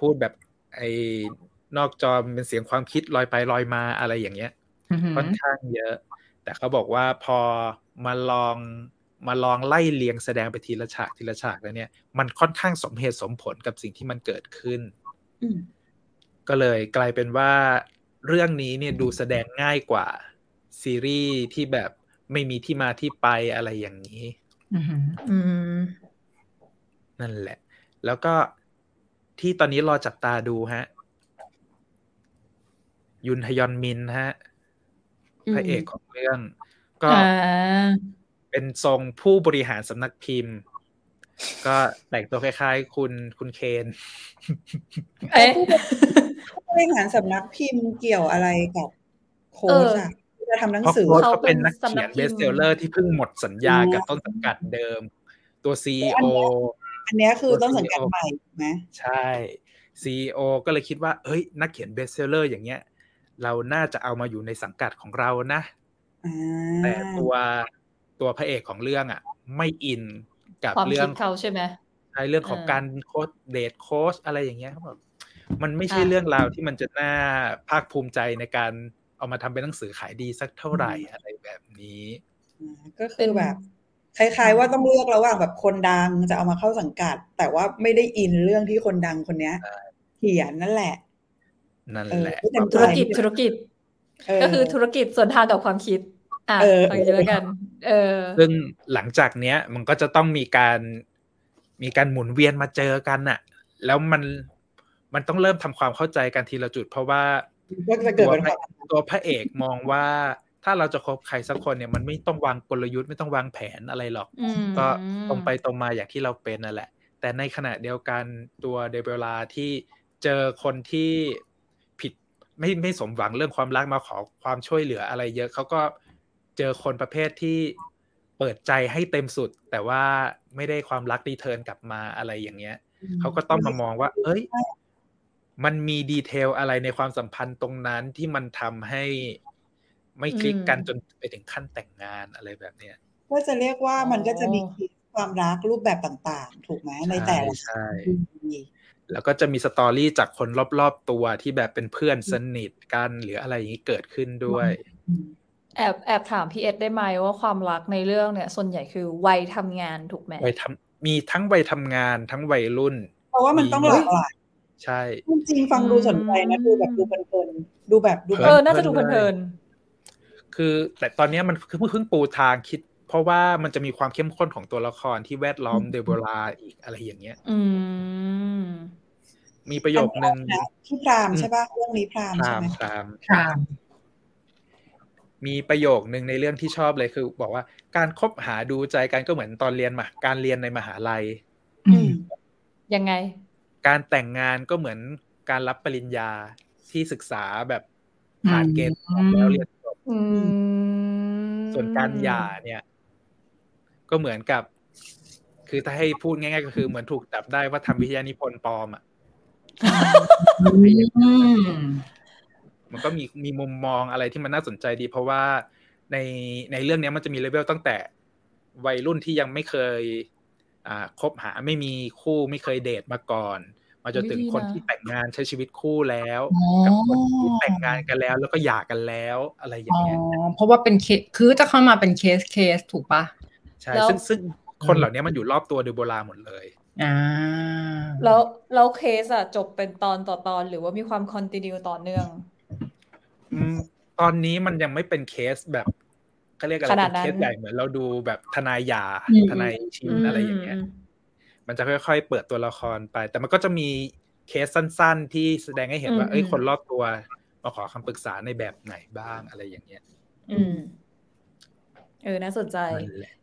พูดแบบไอ้นอกจอเป็นเสียงความคิดลอยไปลอยมาอะไรอย่างเงี้ยอืมค่อนข้างเยอะ แต่เขาบอกว่าพอมาลอง มาลองไล่เลียงแสดงไปทีละฉากทีละฉากแล้วเนี่ย มันค่อนข้างสมเหตุสมผลกับสิ่งที่มันเกิดขึ้นอืมก็เลยกลายเป็นว่าเรื่องนี้เนี่ยดูแสดงง่ายกว่า ซีรีส์ที่แบบไม่มีที่มาที่ไปอะไรอย่างนี้อืมอืมนั่นแหละ แล้วก็ที่ตอนนี้รอจับตาดูฮะ ยุนฮยอนมินฮะพระเอกของเรื่อง ก็อ่า เป็นทรงผู้บริหารสำนักพิมพ์ ก็แต่งตัวคล้ายๆ คุณคุณเคนเอ๊ะบริหารสำนักพิมพ์เกี่ยวอะไรกับโค้ชอะที่จะทำหนังเพราะสือโค้ชเขาเขาเป็นนักเป็นเขียนสำนักพิเบมพ์สเซลเลอร์ที่เพิ่งหมดสัญญากับต้นสังกัดเดิม ตัว CEOอันเนี้ยคือต้นสังกัดใหม่ถูกไหมใช่ CEO ก็เลยคิดว่าเฮ้ย นักเขียน best seller อย่างเงี้ย เราน่าจะเอามาอยู่ในสังกัดของเรานะอ่าแต่ตัว ตัวพระเอกของเรื่องอะ ไม่อินกับเรื่องความคิองดเขาใช่ไหมใช่เรื่องของเออการโค้ช date coach อะไรอย่างเงี้ยเขาบอกมันไม่ใช่อะเรื่องราวที่มันจะน่าภาคภูมิใจในการเอามาทำเป็นหนังสือขายดีสักเท่าไหร่อะไรแบบนี้อ่าก็คือแบบคล้ายๆว่าต้องเลือกระหว่างแบบคนดังจะเอามาเข้าสังกัด แต่ว่าไม่ได้อินเรื่องที่คนดังคนเนี้ยเขียนนั่นแหละ นั่นเออแหละไม่เต็มธุรกิจธุรกิจเออก็คือธุรกิจส่วนทางกับความคิด อะเออฟังอย่างนี้แล้วกันเออ ซึ่งหลังจากเนี้ย มันก็จะต้องมีการมีการหมุนเวียนมาเจอกันน่ะแล้วมันมันต้องเริ่มทำความเข้าใจกันทีละจุด เพราะว่าก็จะเกิดตัวเป็นพระตัวพระเอกมองว่าถ้าเราจะคบใครสักคนเนี่ยมันไม่ต้องวางกลยุทธ์ไม่ต้องวางแผนอะไรหรอกอืมก็ตรงไปตรงมาอย่างที่เราเป็นนั่นแหละ แต่ในขณะเดียวกันตัวเดเบลาที่เจอคนที่ผิดไม่ไม่สมหวังเรื่องความรักมาขอความช่วยเหลืออะไรเยอะเขาก็ เจอคนประเภทที่เปิดใจให้เต็มสุด แต่ว่าไม่ได้ความรัก return กลับมาอะไรอย่างเงี้ยเขาก็ต้องมามองว่า เอ้ย มันมี detail อะไรในความสัมพันธ์ตรงนั้นที่มันทำให้ไม่คลิกกันอืมจนไปถึงขั้นแต่งงานอะไรแบบเนี้ยก็จะเรียกว่ามันก็จะมีอ๋อความรักรูปแบบต่างๆ ถูกไหมในแต่ละใช่ EP แล้วก็จะมี story จากคนรอบๆตัวที่แบบเป็นเพื่อนสนิทกันหรืออะไรอย่างนี้เกิดขึ้นด้วยอืม แอบแอบถามพี่เอสได้ไหมว่าความรักในเรื่องเนี่ย ส่วนใหญ่คือวัยทำงานถูกไหมวัยทำมีทั้งวัยทำงานทั้งวัยรุ่น เพราะว่ามันต้องหลากหลายใช่จริงๆฟังดูสนใจนะดูแบบดูเพลินๆดูแบบดูเพแบเอบลิอน่าจะดูเพลินคือแต่ตอนเนี้ยมันคือเพิ่งปูทางคิด เพราะว่ามันจะมีความเข้มข้นของตัวละครที่แวดล้อมเดโบราอีกอะไรอย่างเงี้ยๆอืมมีประโยคนึงนะที่พรามใช่ป่ะเรื่องนี้พรามพใช่รามไหมพรามค่ะมี ประโยคนึงในเรื่องที่ชอบเลยคือ บอกว่าการคบหาดูใจกันก็เหมือนตอนเรียนมาการเรียนในมหาลัยอืมยังไง การแต่งงานก็เหมือนการรับปริญญาที่ศึกษาแบบผ่านเกณฑ์สอบแล้วเรียนจบอืมส่วนการหย่าเนี่ย ก็เหมือนกับ คือถ้าให้พูดง่ายๆ ก็คือเหมือนถูกจับได้ว่าทำวิทยานิพนธ์ปลอมอะอื มมันก็มีมีมุมมองอะไรที่มันน่าสนใจดี เพราะว่าในในเรื่องเนี้ยมันจะมีเลเวลตั้งแต่วัยรุ่นที่ยังไม่เคยอ่าคบหาไม่มีคู่ไม่เคยเดทมาก่อน มาจนถึงอุ๊ยดีคนนะที่แต่งงานใช้ชีวิตคู่แล้วอ๋อกับคนที่แต่งงานกันแล้ว แล้วก็หย่ากันแล้วอะไรอย่าอ๋งอเงี้ยเพราะว่าเป็นเคสคือจะเข้ามาเป็น case case ถูกปะใช่แล้วซึ่งซึ่งคนเหล่านี้มันอยู่รอบตัวเดโบราหมดเลยอ่าแล้วแล้วเคสอะจบเป็นตอนต่อตอนหรือว่ามีความ continue ต่อเนื่องอืม ตอนนี้มันยังไม่เป็นเคสแบบเขาเรียกอะไรขนาดเป็นนั้นเคสใหญ่เหมือนเราดูแบบทนายหย่าอืมทนายชินอะไรอย่างเงี้ยมันจะค่อยๆเปิดตัวละครไป แต่มันก็จะมีเคสสั้น ๆ ที่แสดงให้เห็นว่าอืมเอ้ยอืมคนรอบตัวมาขอคำปรึกษาในแบบไหนบ้างอะไรอย่างเงี้ย อืม เออ น่าสนใจนั่นแหละ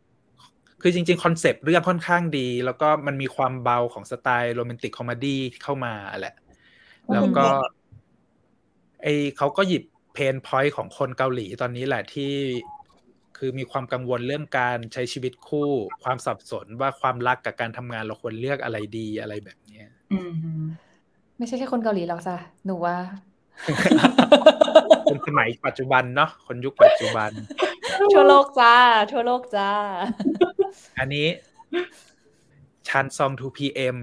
คือจริง ๆ concept เรื่องค่อนข้างดี แล้วก็มันมีความเบาของสไตล์ romantic comedy เข้ามาแหละ แล้วก็ ไอเขาก็หยิบ pain point ของคนเกาหลีตอนนี้แหละที่คือมีความกังวลเรื่องการใช้ชีวิตคู่ ความสับสนว่าความรักกับการทำงานเราควรเลือกอะไรดีอะไรแบบเนี้ยอืมไม่ใช่แค่คนเกาหลีหรอกจ้ะหนูว่าคนสมัยปัจจุบันเนาะคนยุคปัจจุบัน ทั่วโลกจ้า ทั่วโลกจ้า อันนี้ชันซอง 2PM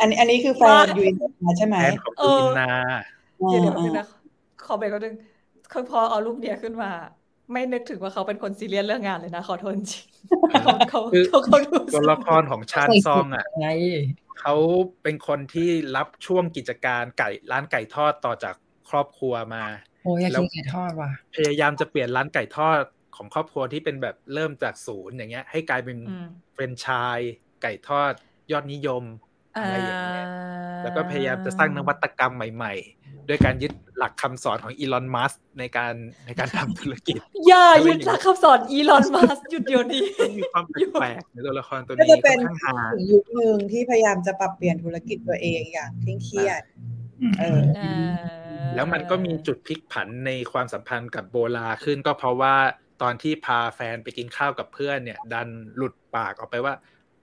อันนี้อันนี้คือแฟนยูอินมาใช่ไหมแฟนของเอคุณออินนาเดี๋ยวเดี๋ยวนึงนะขอเบรกแป๊บนึง คือพอเอารูปเนี้ยขึ้นมา ไม่นึกถึงว่าเขาเป็นคนซีเรียสเรื่องงานเลยนะ ขอโทษจริงเขาเขาคือเขาเขาดูตัวละครของชานซองอะไงเขาเป็นคนที่รับช่วงกิจการไก่ร้านไก่ทอดต่อจากครอบครัวมาโอ้ยอยากแล้วกินไก่ทอดว่ะพยายามจะเปลี่ยนร้านไก่ทอดของครอบครัวที่เป็นแบบเริ่มจากศูนย์อย่างเงี้ย ให้กลายเป็นอืมเฟรนไชส์ไก่ทอดยอดนิยมอะไรอย่างเงี้ยแล้วก็พยายามจะสร้างนวัตกรรมใหม่ๆ ด้วยการยึดหลักคำสอนของอีลอนมัสในการในการทำธุรกิจ อย่ายึดหลักคำสอนอีลอนมัสหยุดเดี๋ยวนี้มีความแปลกๆในตัวละครตัวก็นี้จะเป็นค่อนข้างฮาถึงยุคหนึ่งที่พยายามจะปรับเปลี่ยนธุรกิจตัวเองอย่างเคร่งเครียดเอออ่าแล้วมันก็มีจุดพลิกผันในความสัมพันธ์กับโบลาขึ้นก็เพราะว่าตอนที่พาแฟนไปกินข้าวกับเพื่อนเนี่ย ดันหลุดปากออกไปว่า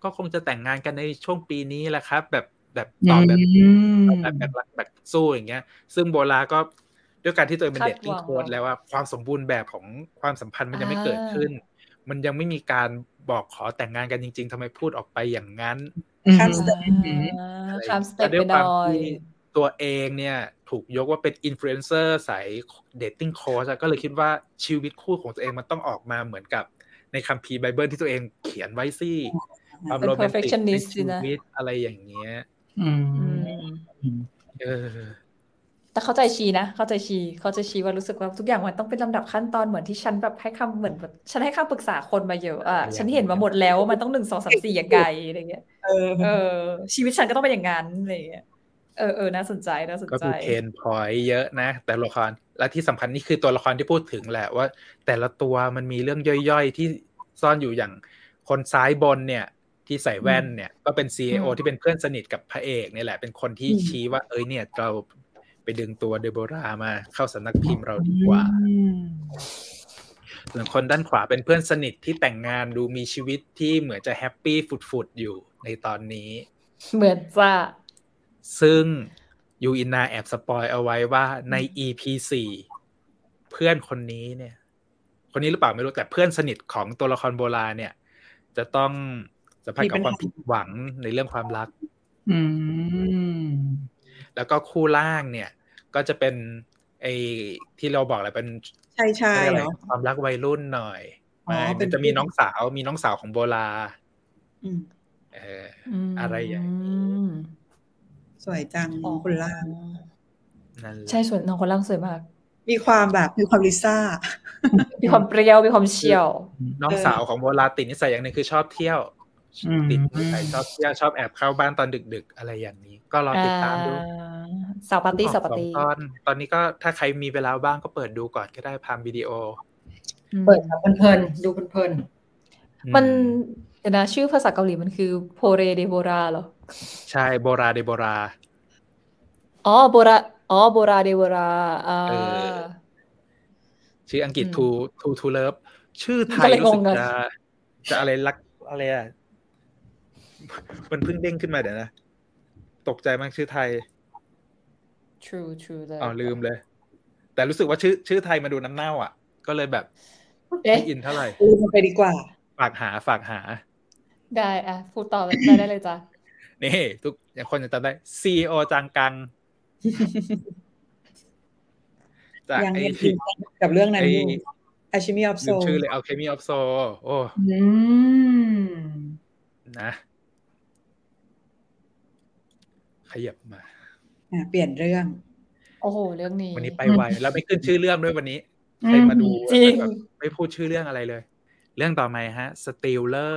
ก็คงจะแต่งงานกันในช่วงปีนี้แหละครับ แบบ แบบตอบแบบอืมแบบแบบแบบแบบสู้อย่างเงี้ย ซึ่งโบลาก็ด้วยการที่ตัวเองเป็นเด็กติ้งโค้ดแล้วว่าความสมบูรณ์แบบของความสัมพันธ์มันยังไม่เกิดขึ้น มันยังไม่มีการบอกขอแต่งงานกันจริง ๆทำไมพูดออกไปอย่างนั้นข้าม stepอืมข้าม step ไปหน่อย แต่ด้ไปวยความที่ตัวเองเนี่ยถูกยกว่าเป็นอินฟลูเอนเซอร์สาย dating coach ก็เลยคิดว่าชีวิตคู่ของตัวเองมันต้องออกมาเหมือนกับในคัมภีร์ไบเบิลที่ตัวเองเขียนไว้สิความเป็นโรแมนติกใน perfectionist ชีนะวิตอะไรอย่างเงี้ยอืม อืมเออแต่เข้าใจชีนะ เข้าใจชี เข้าใจชีว่ารู้สึกว่าทุกอย่างมันต้องเป็นลำดับขั้นตอนเหมือนที่ฉันแบบให้คำเหมือนแบบฉันให้คำปรึกษาคนมาเยอะอะฉันเห็นมาหมดแล้วว่ามันต้องหนึ่งสองสามสี่ยังไงอะไรเงี้ยเออเออ ชีวิตฉันก็ต้องเป็นอย่างนั้นอะไรเงี้ยเออเออน่าสนใจน่าสนก็ใจมีเพนพอยต์เยอะนะ แต่ละครและที่สำคัญนี่คือตัวละครที่พูดถึงแหละว่า แต่ละตัวมันมีเรื่องย่อยๆที่ซ่อนอยู่อย่างคนซ้ายบนเนี่ย ที่ใส่แว่นเนี่ยก็เป็น CEO อืมที่เป็นเพื่อนสนิทกับพระเอกเนี่ยแหละเป็นคนที่อืมชี้ว่า เอ้ยเนี่ยเราไปดึงตัวเดโบรามาเข้าสำนักพิมพ์เราดีกว่าอืมส่วนคนด้านขวาเป็นเพื่อนสนิทที่แต่งงานดูมีชีวิตที่เหมือนจะ happy สุดๆอยู่ในตอนนี้ เหมือนจะซึ่งยูอินนาแอบ spoil เอาไว้ว่าใน EP สี่เพื่อนคนนี้เนี่ย คนนี้หรือเปล่าไม่รู้แต่เพื่อนสนิทของตัวละครโบราเนี่ย จะต้อง สัมผัสกับความผิดหวังในเรื่องความรัก อืมแล้วก็คู่ล่างเนี่ย ก็จะเป็นไอ้ที่เราบอกแหละเป็นใช่ใช่เรียกอะไรเนาะความรักวัยรุ่นหน่อยอ๋อไม่เป็มันนจะมีน้องสาวมีน้องสาวของโบราอืมเออมอะไรอย่างนี้สวยจังอ๋อคุณล่างนั่นแหละใช่สวยน้องคนล่างสวยมาก มีความแบบมีความลิซ่า มีความเปรี้ยวมีความเชี่ยว น้องสาวของโบราติดนิสัยอย่างหนึงคือชอบเที่ยวอืม ติดนิสัยชอบเที่ยวชอบแอบเข้าบ้านตอนดึก ๆ อะไรอย่างนี้ ก็รอติดตามดูอ่าสาวปาร์ตี้สาวปาร์ตี้สองตอนตอนนี้ก็ถ้าใครมีเวลาบ้างก็เปิดดูก่อนก็ได้พามวิดีโออืมเปิดแบบเพลินๆดูเพลินมันเดี๋ยวนะชื่อภาษาเกาหลีมันคือโพเรเดโบราเหรอ ใช่โบราเดโบรา อ๋อโบราอ๋อโบราเดโบราอ่าเออชื่ออังกฤษอืมทูทูทูเลิฟชื่อไทก็ยเลยรู้สึงกงกันจะจะอะไรรักอะไรอะ มันเพิ่งเด้งขึ้นมาเดี๋ยวนะ ตกใจมากชื่อไทย true true เลยอ๋อลืมเลย แต่รู้สึกว่าชื่อชื่อไทยมาดูน้ำเน่าอะ ก็เลยแบบเอ๊ะไม่อินเท่าไหร่ลืมมันไปดีกว่า ฝากหาฝากหา ได้อะพูดต่อได้ได้เลยจ้ะนี่ทุกอย่างคนจะจำได้ CEO จังกังจากยังไอ้ยังอินกับเรื่องนั้นอยู่ไอ้อาชิมิออฟโซลืมชื่อเลย Alchemy of Soul โอ้ๆอืมนะ ขยับมาอะเปลี่ยนเรื่อง โอ้โห เรื่องนี้ วันนี้ไปไวแล้วไม่ขึ้นชื่อเรื่องด้วยวันนี้อืมใครมาดูจริงแบบไม่พูดชื่อเรื่องอะไรเลย เรื่องต่อมาฮะ Stealer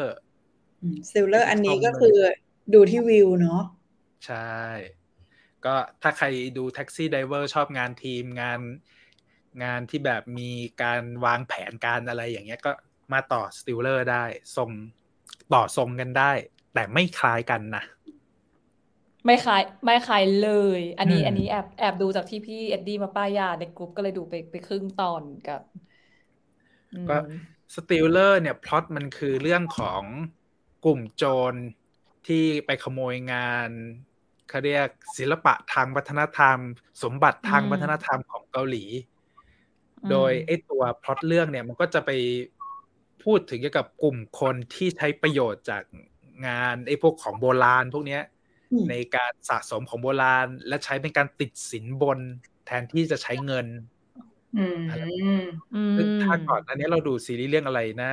Stealer อันนี้ก็คือดูที่วิวเนาะใช่ ก็ถ้าใครดู Taxi Driver ชอบงานทีมงานงานที่แบบมีการวางแผนการอะไรอย่างเงี้ยก็มาต่อ Stealer ได้ทรงต่อทรงกันได้ แต่ไม่คล้ายกันนะ ไม่คล้ายไม่คล้ายเลย อันนี้ อืมอันนี้แอบแอบดูจากที่พี่เอ็ดดี้มาป้ายยาในกลุ่มก็เลยดูไปไปครึ่งตอนกับ อืมก็ Stealer เนี่ยพล็อตมันคือเรื่องของกลุ่มโจรที่ไปขโมยงานเขาเรียกศิลปะทางวัฒนธรรม สมบัติทางวัฒนธรรมของเกาหลี อืมโดยไอ้ตัวพล็อตเรื่องเนี่ยมันก็จะไปพูดถึงเกี่ยวกับกลุ่มคนที่ใช้ประโยชน์จากงานไอ้พวกของโบราณพวกเนี้ยอืม ในการสะสมของโบราณ และใช้เป็นการติดสินบน แทนที่จะใช้เงินอืมอืมซึ่งถ้าก่อนอันนี้เราดูซีรีส์เรื่องอะไรนะ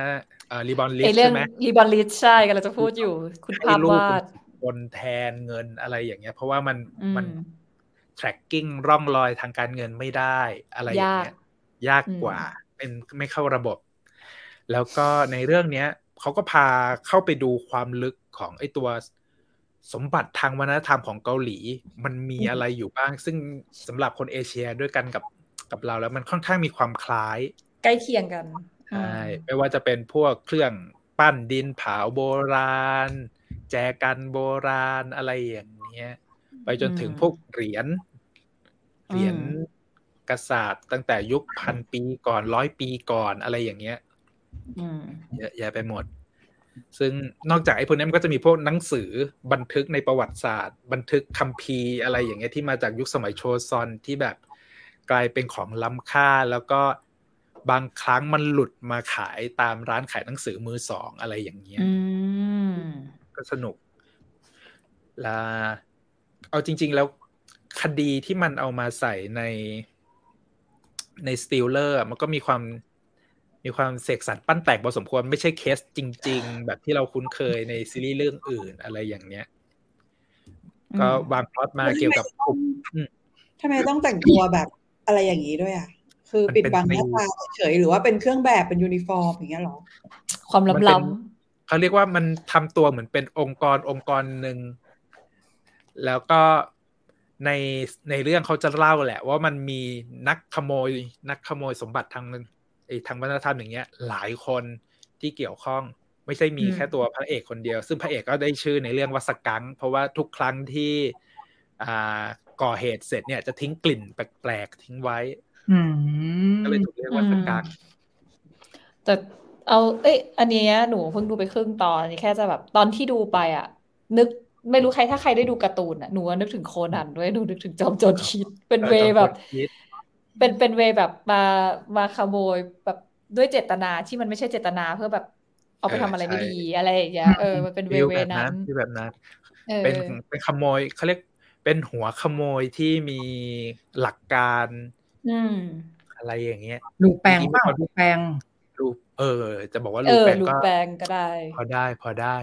รีบอนลิไอสเรื่องใช่ไหมรีบอลลิสใช่กำลังจะพูดอยู่ คุณภาพให้รูปวาดเป็นบนแทนเงินอะไรอย่างเงี้ย เพราะว่ามันอืมมัน tracking ร่องรอยทางการเงินไม่ได้อะไรอย่างเงี้ยยากกว่า เป็นไม่เข้าระบบ แล้วก็ในเรื่องเนี้ยเขาก็พาเข้าไปดูความลึกของไอ้ตัว สมบัติทางวัฒนธรรมของเกาหลี มันมีอะไรอยู่บ้าง ซึ่งสำหรับคนเอเชียด้วยกันกับกับเราแล้วมันค่อนข้างมีความคล้าย ใกล้เคียงกันใช่ไม่ว่าจะเป็นพวกเครื่องปั้นดินเผาโบราณ แจกันโบราณอะไรอย่างเงี้ย ไปจนถึงอืมพวกเหรียญเหรียญกษัตริย์ตั้งแต่ยุคพันปีก่อนร้อยปีก่อนอะไรอย่างเงี้ยอืมเยอะแยะไปหมด ซึ่งนอกจากไอ้พวกนี้มันก็จะมีพวกหนังสือบันทึกในประวัติศาสตร์ บันทึกคัมภีร์อะไรอย่างเงี้ยที่มาจากยุคสมัยโชซอนที่แบบกลายเป็นของล้ำค่าแล้วก็บางครั้งมันหลุดมาขายตามร้านขายหนังสือมือสองอะไรอย่างเงี้ยก็สนุกและเอาจริง ๆ แล้วคดีที่มันเอามาใส่ในใน Stealer มันก็มีความ มีความเสกสรรปั้นแต่งพอสมควรไม่ใช่เคสจริง ๆ แบบที่เราคุ้นเคยในซีรีส์เรื่องอื่นอะไรอย่างเนี้ยอืมก็วางพล็อตมาเกี่ยวกับกลุ่มทำไมต้องแต่งตัวแบบอะไรอย่างนี้ด้วยอะ คือมันปิดเป็นบังหน้าธีมตาเฉยๆหรือว่าเป็นเครื่องแบบเป็นยูนิฟอร์มอย่างเงี้ยเหรอ ความมันเป็นล้ำเขาเรียกว่ามันทำตัวเหมือนเป็นองค์กรองค์กรหนึ่ง แล้วก็ในในเรื่องเขาจะเล่าแหละ ว่ามันมีนักขโมย นักขโมยสมบัติทางไอ้ ทางวัฒนธรรมอย่างเงี้ยหลายคนที่เกี่ยวข้อง ไม่ใช่มีอืมแค่ตัวพระเอกคนเดียว ซึ่งพระเอกก็ได้ชื่อในเรื่องว่าสกังค์เพราะว่าทุกครั้งที่อ่าก่อเหตุเสร็จเนี่ยจะทิ้งกลิ่นแปลกๆทิ้งไว้อืมก็เลยถูกเรียกว่าสกังค์ๆแต่เอา เอ้ย อันเนี้ยหนูเพิ่งดูไปครึ่งตอนนี่แค่จะแบบตอนที่ดูไปอะ นึกไม่รู้ใครถ้าใครได้ดูการ์ตูนอะหนูว่านึกถึงโคนันด้วยหนูนึกถึงจอมโจรคิด เป็น way แบบคิด เป็นเป็น way แบบมามาขโมยแบบด้วยเจตนาที่มันไม่ใช่เจตนาเพื่อแบบเอาไปทำอะไรไม่ดีอะไรอย่างเงี้ยเออมันเป็น way feel way แบบนั้นั้นน feel แบบนั้นเออเป็นเป็นขโมยเขาเรียกเป็นหัวขโมยที่มีหลักการ อืมอะไรอย่างเงี้ยลูแปงเปล่าลูแปงรูปเออ จะบอกว่าเอรูปอแปลงรูปก็แปลงก็ได้ พอได้พอได้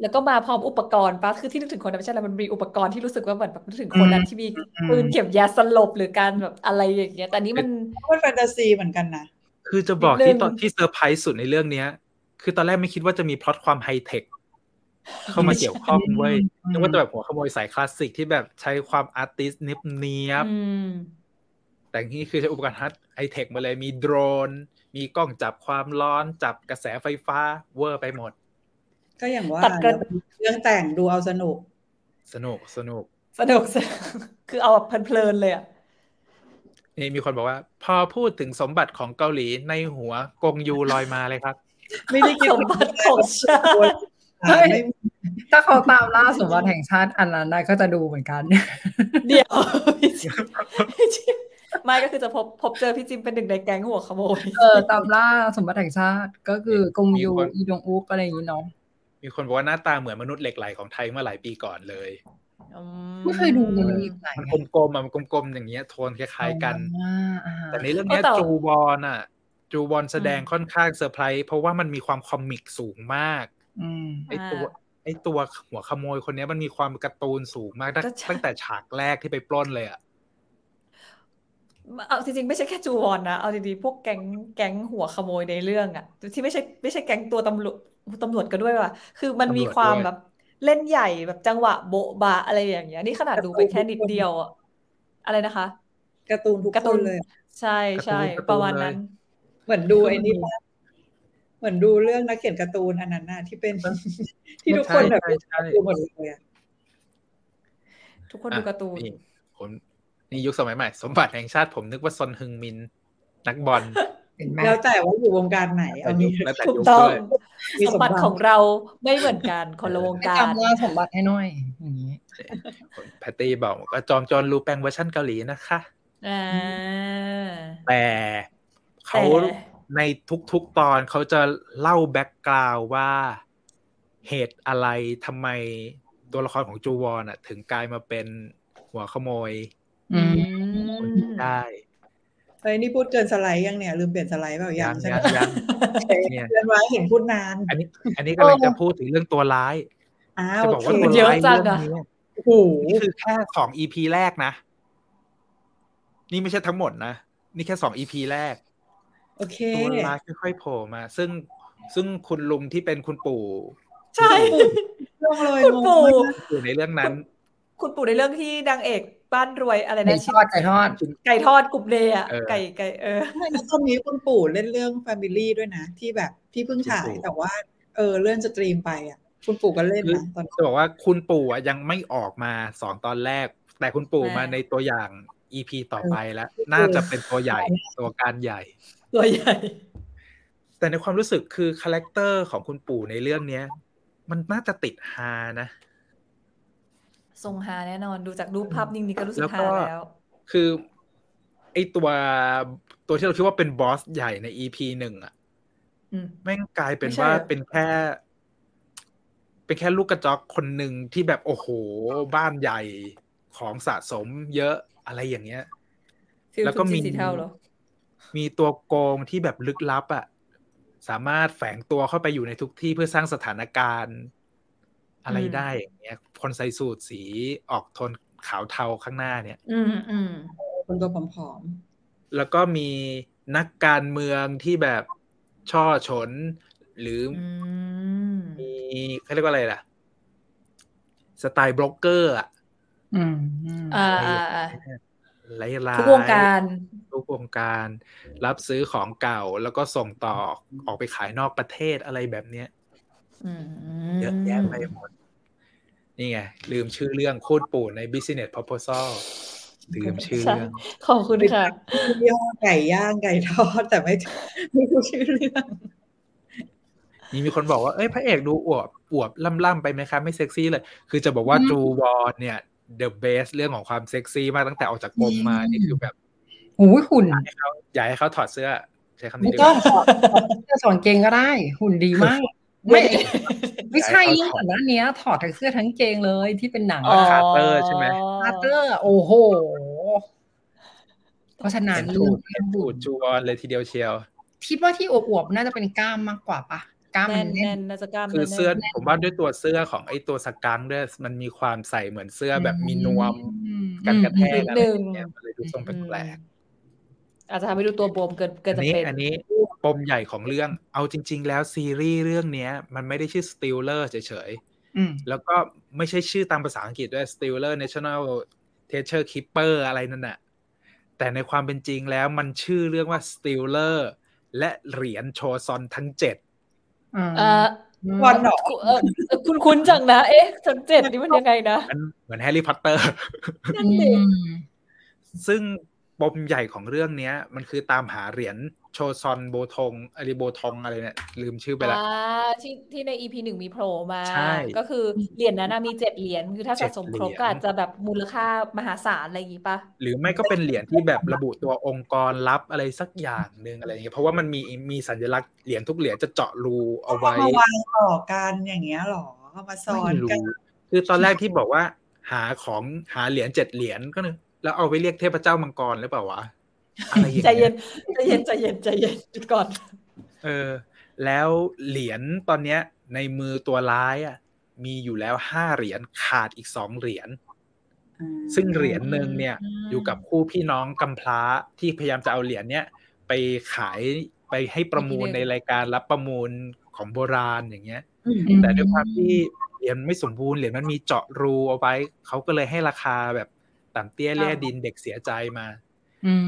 แล้วก็มาพร้อมอุปกรณ์ปะคือที่นึกถึงคนนั้นไม่ใช่อะไรมันมีอุปกรณ์ที่รู้สึกว่าเหมือนแบบนึกถึงคนนั้นที่มีอืมปืนเข็มยาสลบหรือการแบบอะไรอย่างเงี้ย แต่อันนี้มันมันแฟนตาซีเหมือนกันนะคือจะบอกนิดนึที่งตอนที่เซอร์ไพรส์สุดในเรื่องเนี้ย คือตอนแรกไม่คิดว่าจะมีพล็อตความไฮเทคเข้ามาเกี่ยวข้องเว้ยอืมนึกว่าจะแบบหัวขโมยสายคลาสสิกที่แบบใช้ความ artist เนียบเนียบอืมแต่นี่คือใช้อุปกรณ์ไฮเทคมาเลยมีโดรน มีกล้องจับความร้อนจับกระแสไฟฟ้าเวอร์ไปหมด ก็อย่างว่าตัดกระเรื่องแต่งดูเอาสนุก สนุกสนุก สนุกสนุกคือเอาแบบเพลินๆเลยอะนี่มีคนบอกว่า พอพูดถึงสมบัติของเกาหลีในหัวกงยูลอยมาเลยครับ ไม่ได้คิดสมบัติของชาติอ่าไม่ถ้าเขาตามล่าสมบัติแห่งชาติอันนั้นได้ก็จะดูเหมือนกัน เดี๋ยวพี่จิมพี่จิมไม่ก็คือจะพบพบเจอพี่จิมเป็นหนึ่งในแก๊งหัวขโมยเออตามล่าสมบัติแห่งชาติก็คือกงยูมีคนอีดงอุกอะไรอย่างนี้เนาะ มีคนบอกว่าหน้าตาเหมือนมนุษย์เหล็กไหลของไทยเมื่อหลายปีก่อนเลยอืไม่เคยดูเลยอีกไหนมันกลมๆอะมันกลมๆอย่างเงี้ยโทนคล้ายๆกันอ่าอ่าแต่ในเรื่องเนี้ยจูวอนอะ จูวอนแสดงค่อนข้างเซอร์ไพรส์เพราะว่ามันมีความ comic สูงมากอืมไอตัวไอตัวหัวขโมยคนเนี้ยมันมีความการ์ตูนสูงมากตั้งตั้งแต่ฉากแรกที่ไปปล้นเลยอะเอาจริงๆไม่ใช่แค่จูวอนนะเอาดีๆพวกแก๊งแก๊งหัวขโมยในเรื่องอะที่ไม่ใช่ไม่ใช่แก๊งตัวตำรวจ ตำรวจก็ด้วยว่ะ คือมันมีตำรวจความด้วยแบบเล่นใหญ่แบบจังหวะโบ๊ะบะอะไรอย่างเงี้ย นี่ขนาดดูไปแค่นิดเดียวอะอะไรนะคะการ์ตูนทุกการ์คตูนนเลย ใช่ใช่การ์ตูนประมาณนั้นเลยเหมือนดูไอ้นี่ปะเหมือนดูเรื่องนักเขียนการ์ตูนอันนั้นน่ะที่เป็นมันที่ทุกคนแบบใช่ใช่ดูหมดเลยอะทุกคนดูการ์ตูน นี่ผมนี่ยุคสมัยใหม่ สมบัติแห่งชาติผมนึกว่าซนฮึงมิน นักบอล เห็นไหมแล้วแต่ว่าอยู่วงการไหนแต่เอายุงี้คแล้วแต่ถูกยุคต้องด้วยมีสสมมบับัติติของเราไม่เหมือนกันคนละวงไม่การจำว่าสมบัติให้หน่อยอย่างนี้แพตตี้บอกว่าจอมโจรรูแปลงเวอร์ชันเกาหลีนะคะอ่าแต่เขาแต่ในทุกๆตอนเขาจะเล่าแบ็กกราวว่าเหตุอะไรทำไมตัวละครของจูวอนอะ ถึงกลายมาเป็นหัวขโมยอืมคนที่ได้ เฮ้ยนี่พูดเกินสไลด์ยังเนี่ยลืมเปลี่ยนสไลด์เปล่ายัยังงใช่ไหมยังยังเนี่ยเรียนไว้เห็นพูดนาน อันนี้ อันนี้กำลังจะพูดถึงเรื่องตัวร้ายอ้าจะวบอกโอว่าเคตัวเยอะร้ายจัเรื่องงอะนี้โอ้โหนี่คือแค่สอง EP แรกนะ นี่ไม่ใช่ทั้งหมดนะ นี่แค่สอง EP แรก โอเคตัวร้ายค่อยๆโผล่มา ซึ่งซึ่งคุณลุงที่เป็นคุณปู่ ใช่ลงเลยคุณปู่งงมากอยู่ในเรื่องนั้น คุณปู่ในเรื่องที่นางเอก บ้านรวยอะไรไก่นะทอดไก่ทอดไก่ทอดกรุบเดย์อะเออไก่ไก่เออไม่แล้วตอนนี้คุณปู่เล่นเรื่อง Family ด้วยนะ ที่แบบที่เพิ่งฉายคุณปู่แต่ว่า เออเลื่อน stream ไปอะ คุณปู่ก็เล่นคือนะตอนจะบอกว่าคุณปู่อะยังไม่ออกมาสอนตอนแรก แต่คุณปู่อ่ามมาในตัวอย่าง EP ต่อไปแล้ว น่าจะเป็นตัวใหญ่ตัวการใหญ่ ตัวใหญ่ แต่ในความรู้สึกคือ character ของคุณปู่ในเรื่องเนี้ย มันน่าจะติดฮานะ ทรงฮาแน่นอนดูจากรูปภาพนิ่งนี้ก็รู้สึกแล้วฮาก็แล้ว คือ ไอตัวตัวที่เราคิดว่าเป็นบอสใหญ่ในอีพีหนึ่งอะอืมแม่งกลายเป็นไม่ใช่ว่าเหรอเป็นแค่ เป็นแค่ลูกกระจอกคนหนึ่งที่แบบโอ้โห บ้านใหญ่ของสะสมเยอะอะไรอย่างเงี้ยฟิลแล้วก็ทุกมีจีสีเทาเหรอมีตัวโกงที่แบบลึกลับอะ่ะ สามารถแฝงตัวเข้าไปอยู่ในทุกที่เพื่อสร้างสถานการณ์ อะไรอืมได้อย่างเงี้ยคนใส่สูทสีออกโทนขาวเทาข้างหน้าเนี่ย อืมอืมคนตัวผอมแล้วก็มีนักการเมืองที่แบบช่อฉนหรือออืมมีเขาเรียกว่าอะไรล่ะ สไตล์บล็อกเกอร์อะอืมอืมอ่าอ่าอ่าไร้ลายทุกวงการทุกวงการ รับซื้อของเก่าแล้วก็ส่งต่อออกไปขายนอกประเทศอะไรแบบเนี้ยอืม เยอะแยะไปหมด นี่ไง ลืมชื่อเรื่องโคตรปู่ใน Business Proposal ลืมชื่อใช่เรื่อง ขอบคุณค่ะๆยี่ห้อไก่ย่างไก่ทอด แต่ไม่ไม่รู้ชื่อเรื่องนี่มีคนบอกว่า เอ้ย พระเอกดูอวบอวบล่ำๆไปไหมคะ ไม่เซ็กซี่เลย คือจะบอกว่าจูวอนเนี่ย the best เรื่องของความเซ็กซี่มากตั้งแต่ออกจากกรมมา นี่คือแบบหูยหุ่นอยากให้เขาอยากให้เขาถอดเสื้อ ใช้คำไม่นี้ดีกต้องว่าถอดถอดเสื้อสอนเกงก็ได้ หุ่นดีมาก ไม่ไม่ใช่เรื่องก่อนหน้านี้ถอดทั้งเสื้อทั้งเกงเลยที่เป็นหนังอ๋อคาร์เตอร์ใช่ไหมอาร์เตอร์ โอ้โหเพราะฉะนั้นเห็นเรื่ถูองดเห็นถูดจูวอนเลยทีเดียวเชียวคิดว่าที่อวบๆน่าจะเป็นกล้ามมากกว่าปะกล้ามแน่มันนแน่แน่นนน่าจะกล้ามคือแน่นๆเสื้อผมว่าด้วยตัวเสื้อของไอ้ตัวสกังด้วยมันมีความใส่เหมือนเสื้อแบบมีนวมอืมกันกระแทกนิดอะไรนึงอย่างเงี้ยมันเลยดูทรงแปลกอาจจะทำให้ดูตัวบวมเกินๆเกินอันจะนี้เป็นอันนี้ ปมใหญ่ของเรื่อง เอาจริง ๆ แล้วซีรีส์เรื่องเนี้ยมันไม่ได้ชื่อ Stealer เฉยอืมๆแล้วก็ไม่ใช่ชื่อตามภาษาอังกฤษด้วย Stealer National Treasure Keeper อะไรนั่นน่ะแต่ในความเป็นจริงแล้วมันชื่อเรื่องว่า Stealer และเหรียญโชซอนทั้งเจ็ดอ่าเอ่อวันเหรอเอ่อคุณคุ้นๆจังนะ เอ๊ะจังเจ็ดนี่มันยังไงนะมันเหมือนแฮร์รี่พอตเตอร์นั่นดิอืมซึ่งปมใหญ่ของเรื่องเนี้ย มันคือตามหาเหรียญ โชซอนโบทงอะไรโบทองอะไรเนี่ย ลืมชื่อไปละอ่าที่ที่ใน EP หนึ่งมีโผล่มาใช่ก็คือเหรียญนั้นนะมีเจ็ดเหรียญคือถ้าเจ็สะดสมครบเหรียญก็อาจจะแบบมูลค่ามหาศาลอะไรอย่างงี้ปะหรือไม่ก็เป็นเหรียญที่แบบระบุตัวองค์กรลับอะไรสักอย่างหนึ่งอะไรอย่างเงี้ยเพราะว่ามันมีมีสัญลักษณ์เหรียญทุกเหรียญจะเจาะรูเอาไว้เอามาวางต่อกันอย่างเงี้ยเหรอเอามาซ้อนไม่กันรู้คือตอนแรกที่บอกว่า หาของหาเหรียญเจ็ดเหรียญก็นึกแล้วเอาไปเรียกเทพเจ้ามังกรหรือเปล่าวะ อะไรอย่างใจเย็เงี้ยนใจเย็นใจเย็นใจเย็นหยุดก่อน เออ แล้วเหรียญตอนเนี้ย ในมือตัวร้ายอะ มีอยู่แล้วห้าเหรียญขาดอีกสองเหรียญอ่าซึ่งเหรียญหนึ่งเนี่ยอืมอยู่กับคู่พี่น้องกำพร้าที่พยายามจะเอาเหรียญเนี้ยไปขายไปให้ประมูลในรายการรับประมูลของโบราณอย่างเงี้ยอืมแต่ด้วยความที่เหรียญไม่สมบูรณ์เหรียญมันมีเจาะรูเอาไว้เขาก็เลยให้ราคาแบบต่ำเตี้ยเลี่ยดินเด็กเสียใจมาอืม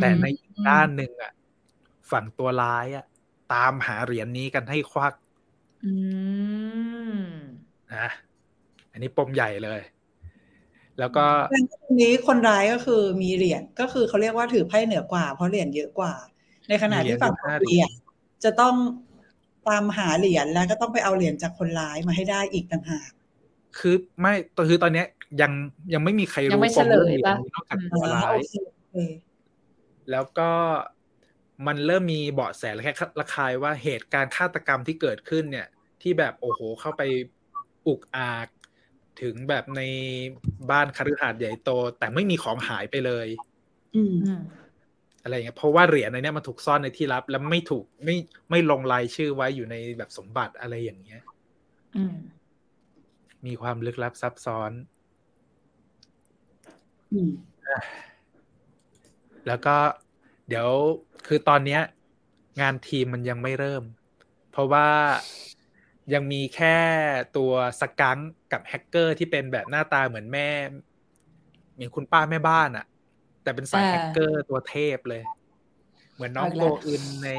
แต่ในอีกด้านหนึ่งอะ ฝั่งตัวร้ายอะ ตามหาเหรียญนี้กันให้ควักอืมนะอันนี้ปมใหญ่เลย แล้วก็ดังนั้นตรงนี้คนร้ายก็คือมีเหรียญก็คือเขาเรียกว่าถือไพ่เหนือกว่า เพราะเหรียญเยอะกว่า ในขณะที่ฝั่งคนเหรียญจะต้องตามหาเหรียญแล้วก็ต้องไปเอาเหรียญจากคนร้ายมาให้ได้อีกต่างหากคือไม่คือตอนเนี้ยยังยังไม่มีใครยังรู้ไม่ปมเรื่องเฉลยนี้ปะนอกจากอืมตัวร้าโอยเคโอเค แล้วก็มันเริ่มมีเบาะแสและแค่ระคายว่าเหตุการณ์ฆาตกรรมที่เกิดขึ้นเนี่ย ที่แบบโอ้โหเข้าไปอุกอาจถึงแบบในบ้านคฤหาสน์ใหญ่โต แต่ไม่มีของหายไปเลย อืมอืมอะไรอย่างเงี้ยเพราะว่าเหรียญในเนี้ยมันถูกซ่อนในที่ลับ แล้วไม่ถูกไม่ไม่ลงรายชื่อไว้อยู่ในแบบสมบัติอะไรอย่างเงี้ยอืมมีความลึกลับซับซ้อน อืม แล้วก็เดี๋ยวคือตอนเนี้ย งานทีมมันยังไม่เริ่ม เพราะว่ายังมีแค่ตัว Skunk กับแฮกเกอร์ที่เป็นแบบหน้าตาเหมือนแม่เหมือนคุณป้าแม่บ้านอะแต่เป็นสายอ่าแฮกเกอร์ตัวเทพเลย เหมือนน้องเอาอีกโกแล้วอึนใน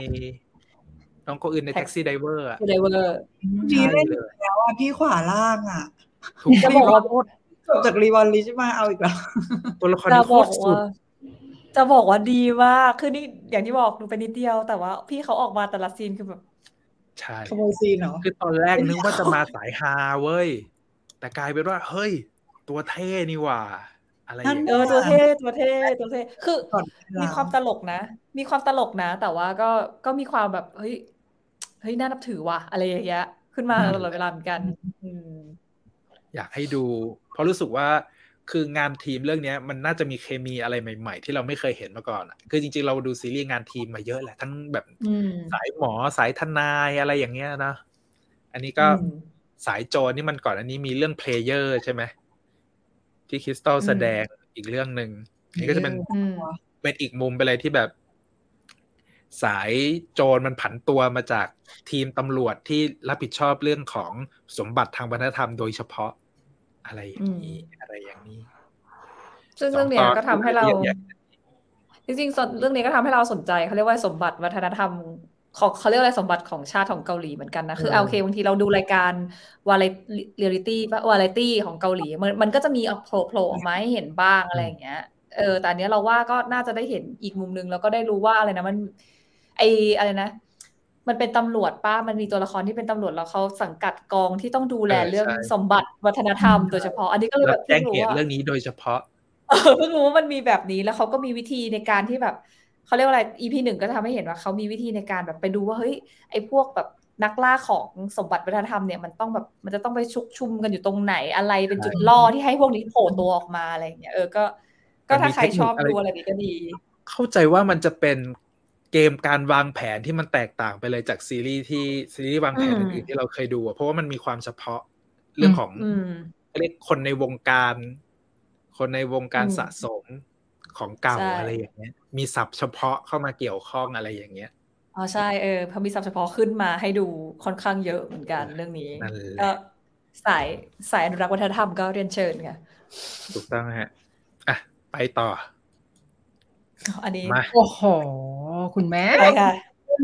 น้องโกอึนใน Taxi Driver อะคือ Driver ดีใช่เล่นเลยแล้วอะพี่ขวาล่างอะถูกจะที่บอกว่าจบจากรีวอลลิชมาเอาอีกแล้วตัวละครจะนี้โคบอกตรสุดว่า จะบอกว่าดีมากคือนี่อย่างที่บอกดูไปนิดเดียว แต่ว่าพี่เขาออกมาแต่ละซีนคือแบบใช่ขโมยซีนเหรอคือตอนแรกนึกว่าจะมาสายฮาเว้ย แต่กลายเป็นว่า เฮ้ย ตัวเท่นี่หว่า อะไรอย่างเอเงี้ยอตัวเท่ตัวเท่ตัวเท่คือก่อนมีความตลกนะ มีความตลกนะ แต่ว่าก็ก็มีความแบบเฮ้ยเฮ้ยน่านับถือว่ะอะไรอย่างเงี้ยขึ้นมาตลอดเวลาเหมือนกันอืมอยากให้ดู เพราะรู้สึกว่า คืองานทีมเรื่องเนี้ยมันน่าจะมีเคมีอะไรใหม่ ๆ ที่เราไม่เคยเห็นมาก่อนอะคือจริง ๆ เราดูซีรีส์งานทีมมาเยอะแหละทั้งแบบอืมสายหมอสายทนายอะไรอย่างเงี้ยนะอันนี้ก็อืมสายโจรนี่มันก่อนอันนี้มีเรื่องเพลเยอร์ใช่ไหมที่คริสตัลอืมแสดงอีกเรื่องหนึ่งนี่ก็จะเป็นอืมเป็นอีกมุมไปเลยที่แบบ สายโจรมันผันตัวมาจากทีมตำรวจที่รับผิดชอบเรื่องของสมบัติทางวัฒนธรรมโดยเฉพาะ อะไรอย่างนี้อะไรอย่างนี้ ซึ่งเรื่องเนี้ยก็ทำให้เราสองตอนจริงๆส่วนเรื่องนี้ก็ทำให้เราสนใจเขาเรียกว่าสมบัติวัฒนธรรมของเขาเรียกอะไรสมบัติของชาติของเกาหลีเหมือนกันนะคือเอาโอเคบางทีเราดูรายการวาไรเรียลิตี้ป่ะวาไรตี้ของเกาหลีมันมันก็จะมีออกโผล่โผล่ออกมาให้เห็นบ้างอะไรอย่างเงี้ยเออแต่อันเนี้ยเราว่าก็น่าจะได้เห็นอีกมุมนึงแล้วก็ได้รู้ว่าอะไรนะมัน ไออะไรนะ มันเป็นตำรวจป้ามันมีตัวละครที่เป็นตำรวจแล้วเขาสังกัดกองที่ต้องดูแลเออเรื่องใช่สมบัติวัฒนธรรมโดยเฉพาะ อันนี้ก็เลยแบรับแจ้งเหตุว่าเรื่องนี้โดยเฉพาะเออเพิ่งรู้ว่ามันมีแบบนี้แล้วเขาก็มีวิธีในการที่แบบเขาเรียกว่าอะไร EP หนึ่งก็ทำให้เห็นว่าเขามีวิธีในการแบบไปดูว่าเฮ้ยไอ้พวกแบบนักล่าของสมบัติวัฒนธรรมเนี่ยมันต้องแบบมันจะต้องไปชุกชุมกันอยู่ตรงไหนอะไรเป็นจุดล่อที่ให้พวกนี้โผล่ตัวออกมาอะไรอย่างเงี้ยเออก็ ก็ถ้าใครชอบดูอะไรนี้ก็ดี เข้าใจว่ามันจะเป็น เกมการวางแผนที่มันแตกต่างไปเลยจากซีรีส์ที่ซีรีส์วางแผนอืมอื่นๆที่เราเคยดูอะเพราะว่ามันมีความเฉพาะเรื่องของอืมเรียกคนในวงการ คนในวงการอืมสะสมของเก่าใช่อะไรอย่างเงี้ย มีศัพท์เฉพาะเข้ามาเกี่ยวข้องอะไรอย่างเงี้ยอ๋อใช่เออพอมีศัพท์เฉพาะขึ้นมาให้ดูค่อนข้างเยอะเหมือนกันเรื่องนี้นั่นแหละก็สายสายอนุรักษ์วัฒนธรรมก็เรียนเชิญค่ะถูกต้องฮะอะไปต่ออันนี้มาโอ้โห คุณแม่ไปค่ะ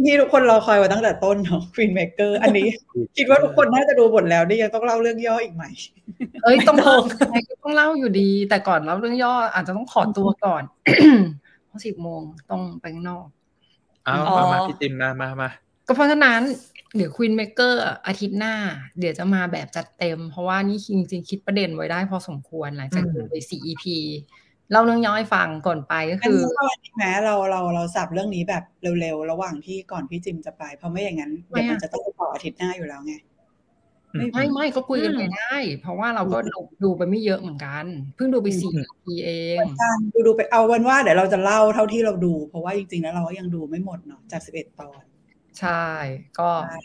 ที่ทุกคนรอคอยมาตั้งแต่ต้นเนาะ Queen Maker อันนี้ คิดว่าทุกคนน่าจะดูหมดแล้วนี่ยังต้องเล่าเรื่องย่ออีกไหมเอ้ยต้องไม่ต้องยังไงก็ต้องเล่าอยู่ดี แต่ก่อนเล่าเรื่องย่ออาจจะต้องขอตัวก่อนเพราะสิบโมงต้องไปข้างนอกเอาอ๋อมามาพี่จิมมามามาก็เพราะฉะนั้นเดี๋ยวควีนเมเกอร์อาทิตย์หน้า เดี๋ยวจะมาแบบจัดเต็ม เพราะว่านี่จริงๆ คิดประเด็นไว้ได้พอสมควรหลังจากดูไป 4 EP เล่าเรื่องย่อให้ฟังก่อนไปก็อันคือนี้ก็อันนี้แม้เราเราเราสับเรื่องนี้แบบเร็วๆ ระหว่างที่ก่อนพี่จิมจะไป เพราะไม่อย่างนั้นเดี๋ยวมันจะต้องต่ออาทิตย์หน้าอยู่แล้วไง ไม่ไม่ก็คุยกันไปได้ เพราะว่าเราก็ดูดูไปไม่เยอะเหมือนกัน เพิ่งดูไป4 EP เองการดูดูไปเอาวันว่าเดี๋ยวเราจะเล่าเท่าที่เราดู เพราะว่าจริงๆแล้วเราก็ยังดูไม่หมดเนาะจากสิบเอ็ดตอน ใช่ก็ใช่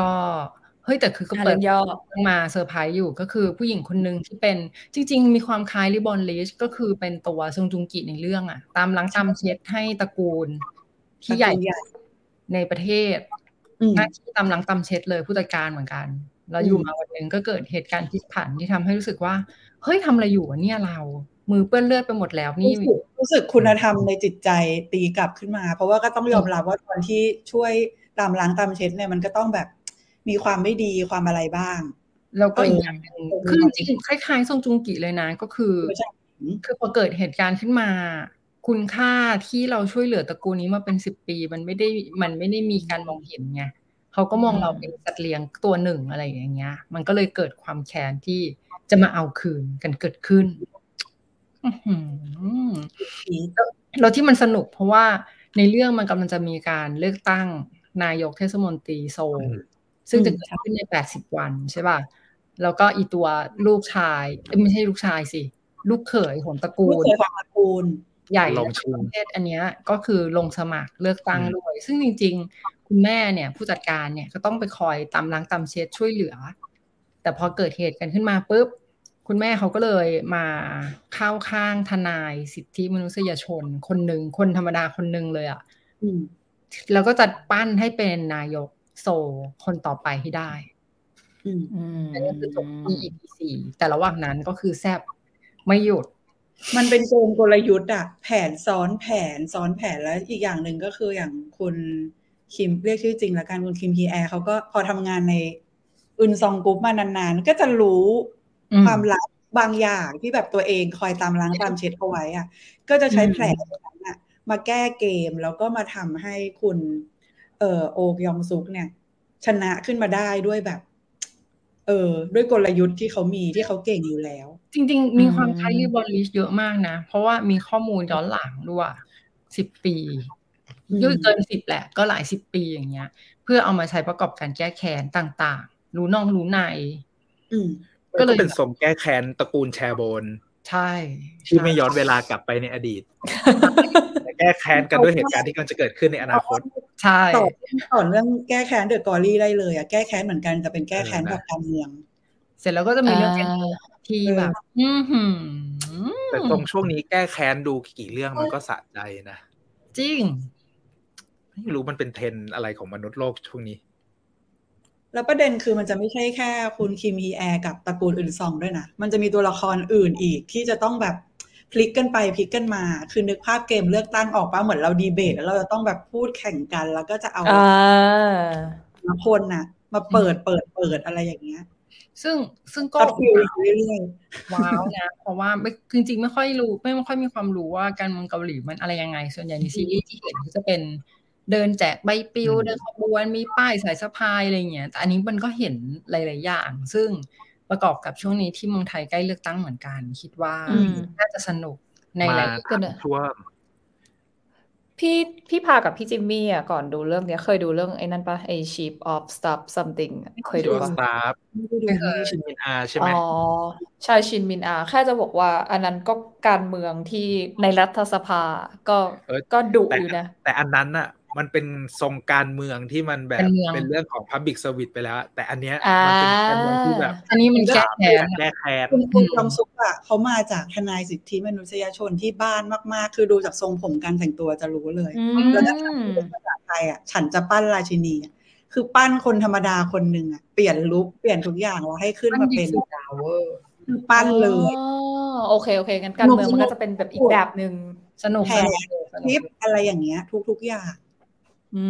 ก็เฮ้ยแต่คือก็อะเปิดเรื่องย่อมาเซอร์ไพรส์อยู่ก็คือผู้หญิงคนหนึ่งที่เป็นจริง ๆ มีความคล้าย Reborn Rich ก็คือเป็นตัวซงจุงกิในเรื่องอะตามล้างตามเช็ดให้ตระกูล ที่ใหญ่ตระกูลใหญ่ในประเทศอืมหน้าที่ตามล้างตามเช็ดเลยผู้จัดการเหมือนกัน แล้วอยู่มาวันหนึ่งก็เกิดเหตุการณ์พลิกผันที่ทำให้รู้สึกว่าเฮ้ยทำอะไรอยู่วะเนี่ยเรามือเปื้อนเลือดไปหมดแล้วนี่รู้สึกรู้สึกคุณธรรมในจิตใจตีกลับขึ้นมา เพราะว่าก็ต้องยอมรับว่าตอนที่ช่วยตามล้างตามเช็ดเนี่ยมันก็ต้องแบบ มีความไม่ดีความอะไรบ้าง แล้วก็เอออีอีกอย่างหนึ่งคือจริงๆคล้ายๆทรงจุงกิเลยนะ ก็คือไม่ใช่คือพอเกิดเหตุการณ์ขึ้นมา คุณค่าที่เราช่วยเหลือตระกูลนี้มาเป็นสิบปี มันไม่ได้มันไม่ได้มีการมองเห็นไงเขาก็มองเราเป็นสัตว์เลี้ยงตัวหนึ่งอะไรอย่างเงี้ย มันก็เลยเกิดความแค้นที่จะมาเอาคืนกันเกิดขึ้นอื้อหือแล้วที่มันสนุกเพราะว่าในเรื่องมันกำลังจะมีการเลือกตั้งนายกเทศมนตรีโซลอืม ซึ่งจะเกิดขึ้นในแปดสิบวันใช่ป่ะ แล้วก็อีตัวลูกชายเอ้ยไม่ใช่ลูกชายสิ ลูกเขยของตระกูลูกลเคยของตระกูล ใหญ่ลงชิงประเทศอันเนี้ยก็คือลงสมัครเลือกตั้งอืมด้วยซึ่งจริง ๆ คุณแม่เนี่ย ผู้จัดการเนี่ยก็ต้องไปคอยตามล้างตามเช็ดช่วยเหลือ แต่พอเกิดเหตุกันขึ้นมาปุ๊บคุณแม่เขาก็เลยมาเข้าข้างทนายสิทธิมนุษยชน คนหนึ่งคนธรรมดาคนหนึ่งเลยอะ่ะอืมแล้วก็จะปั้นให้เป็นนายก โซลคนต่อไปให้ได้อืมอืมอันนี้คือจบที่ EP สี่แต่ระหว่างนั้นก็คือแซบไม่หยุด มันเป็นเกมกลยุทธ์อะแผนซ้อนแผนซ้อนแผนแล้วอีกอย่างหนึ่งก็คืออย่างคุณคิมเรียกชื่อจริงแล้วกันคุณคิมพีแอร์เขาก็พอทำงานในอุนซองกรุ๊ปมานานๆ ก็จะรู้อืมความลับบางอย่างที่แบบตัวเองคอยตามล้างตามเช็ดเอาไว้อะก็จะใช้อืมแผนนั้นอะมาแก้เกมแล้วก็มาทำให้คุณ เอ่อโอกยองซุกเนี่ย ชนะขึ้นมาได้ด้วยแบบ เออ ด้วยกลยุทธ์ที่เขามีที่เขาเก่งอยู่แล้ว จริง ๆ มีความอืมคล้ายรีบอลลิชเยอะมากนะ เพราะว่ามีข้อมูลย้อนหลังด้วยสิบปีอืมเยอะเกินสิบแหละ ก็หลายสิบปีอย่างเงี้ย เพื่อเอามาใช้ประกอบการแก้แค้นต่างๆ รู้นอกรู้ในอืมก็เลยเป็นสมแก้แค้นตระกูลแชร์โบน ใช่ ที่ไม่ย้อนเวลากลับไปในอดีต แต่แก้แค้นกันด้วยเหตุการณ์ที่กำลังจะเกิดขึ้นในอนาคต ใช่ต่อต่อเรื่องแก้แค้นเดอะกอรี่ได้เลยอะแก้แค้นเหมือนกันแต่เป็นแก้แค้นแบบการเมือง เสร็จแล้วก็จะมีเรื่องอ่าแก้แค้นที่แบบอือหือแต่ตรงช่วงนี้แก้แค้นดูกี่เรื่องมันก็สะใจนะ จริง ไม่รู้มันเป็นเทรนด์อะไรของมนุษย์โลกช่วงนี้ แล้วประเด็นคือมันจะไม่ใช่แค่ คุณคิมฮีแอร์กับตระกูลอุนซองด้วยนะ มันจะมีตัวละครอื่นอีกที่จะต้องแบบ พลิกกันไปพลิกกันมา คือนึกภาพเกมเลือกตั้งออกปะเหมือนเราดีเบต แล้วเราจะต้องแบบพูดแข่งกัน แล้วก็จะเอาอ่าแต่ละคนน่ะ มาเปิดเปิดเปิดอะไรอย่างเงี้ย ซึ่งซึ่งก็ก็ feel เรื่อย wow นะ เพราะว่าไม่จริง ๆ ไม่ค่อยรู้ไม่ไม่ค่อยมีความรู้ว่าการเมืองเกาหลีมันอะไรยังไง ส่วนใหญ่ในซีรีส์ที่เห็นก็จะเป็นเดินแจกใบปลิวอืมเดินขบวนมีป้ายสายสะพายอะไรอย่างเงี้ยแต่อันนี้มันก็เห็นหลาย ๆ อย่าง ซึ่ง ประกอบกับช่วงนี้ที่เมืองไทยใกล้เลือกตั้งเหมือนกัน คิดว่าอืมน่าจะสนุกในหมาลายก็เนี่ยช่วงพี่พี่พากับพี่จิมมี่อะก่อนดูเรื่องเนี้ย เคยดูเรื่องไอ้นั่นปะไอ้ Chief of Staff something อะเคยดูช่วงปะสตาฟๆไม่ได้ดูไม่ได้ชิดูนมินอาใช่ไหมอ๋อใช่ชินมินอา แค่จะบอกว่าอันนั้นก็การเมืองที่ในรัฐสภาก็เออก็ดุแต่อยู่นะ แต่อันนั้นน่ะ มันเป็นทรงการเมืองที่มันแบบเป็นเมืองเป็นเรื่องของ Public Service ไปแล้ว แต่อันเนี้ยอ่ามัมันเป็นการเมืองที่แบบ อันนี้มันแก้แค้นแก้แค้นคุณคุณยองซุกอะเขามาจากทนายสิทธิมนุษยชนที่บ้านมากๆ คือดูจากทรงผมการแต่งตัวจะรู้เลยอืแล้วถ้ามเป็นภาษาไทยอะฉันจะปั้นราชินีอะคือปั้นคนธรรมดาคนหนึ่งอะเปลี่ยนลุคเปลี่ยนทุกอย่างแล้วให้ขึ้นมันมาดีเป็นสุดดาวเวอร์คือปั้นเลยอ๋อโอเคโอเคงั้นการเมืองมันก็จะเป็นแบบอีกแบบหนึ่งสนุกแผสนนุกสคลินุปกอะไรอย่างเงี้ย ทุกๆอย่าง อื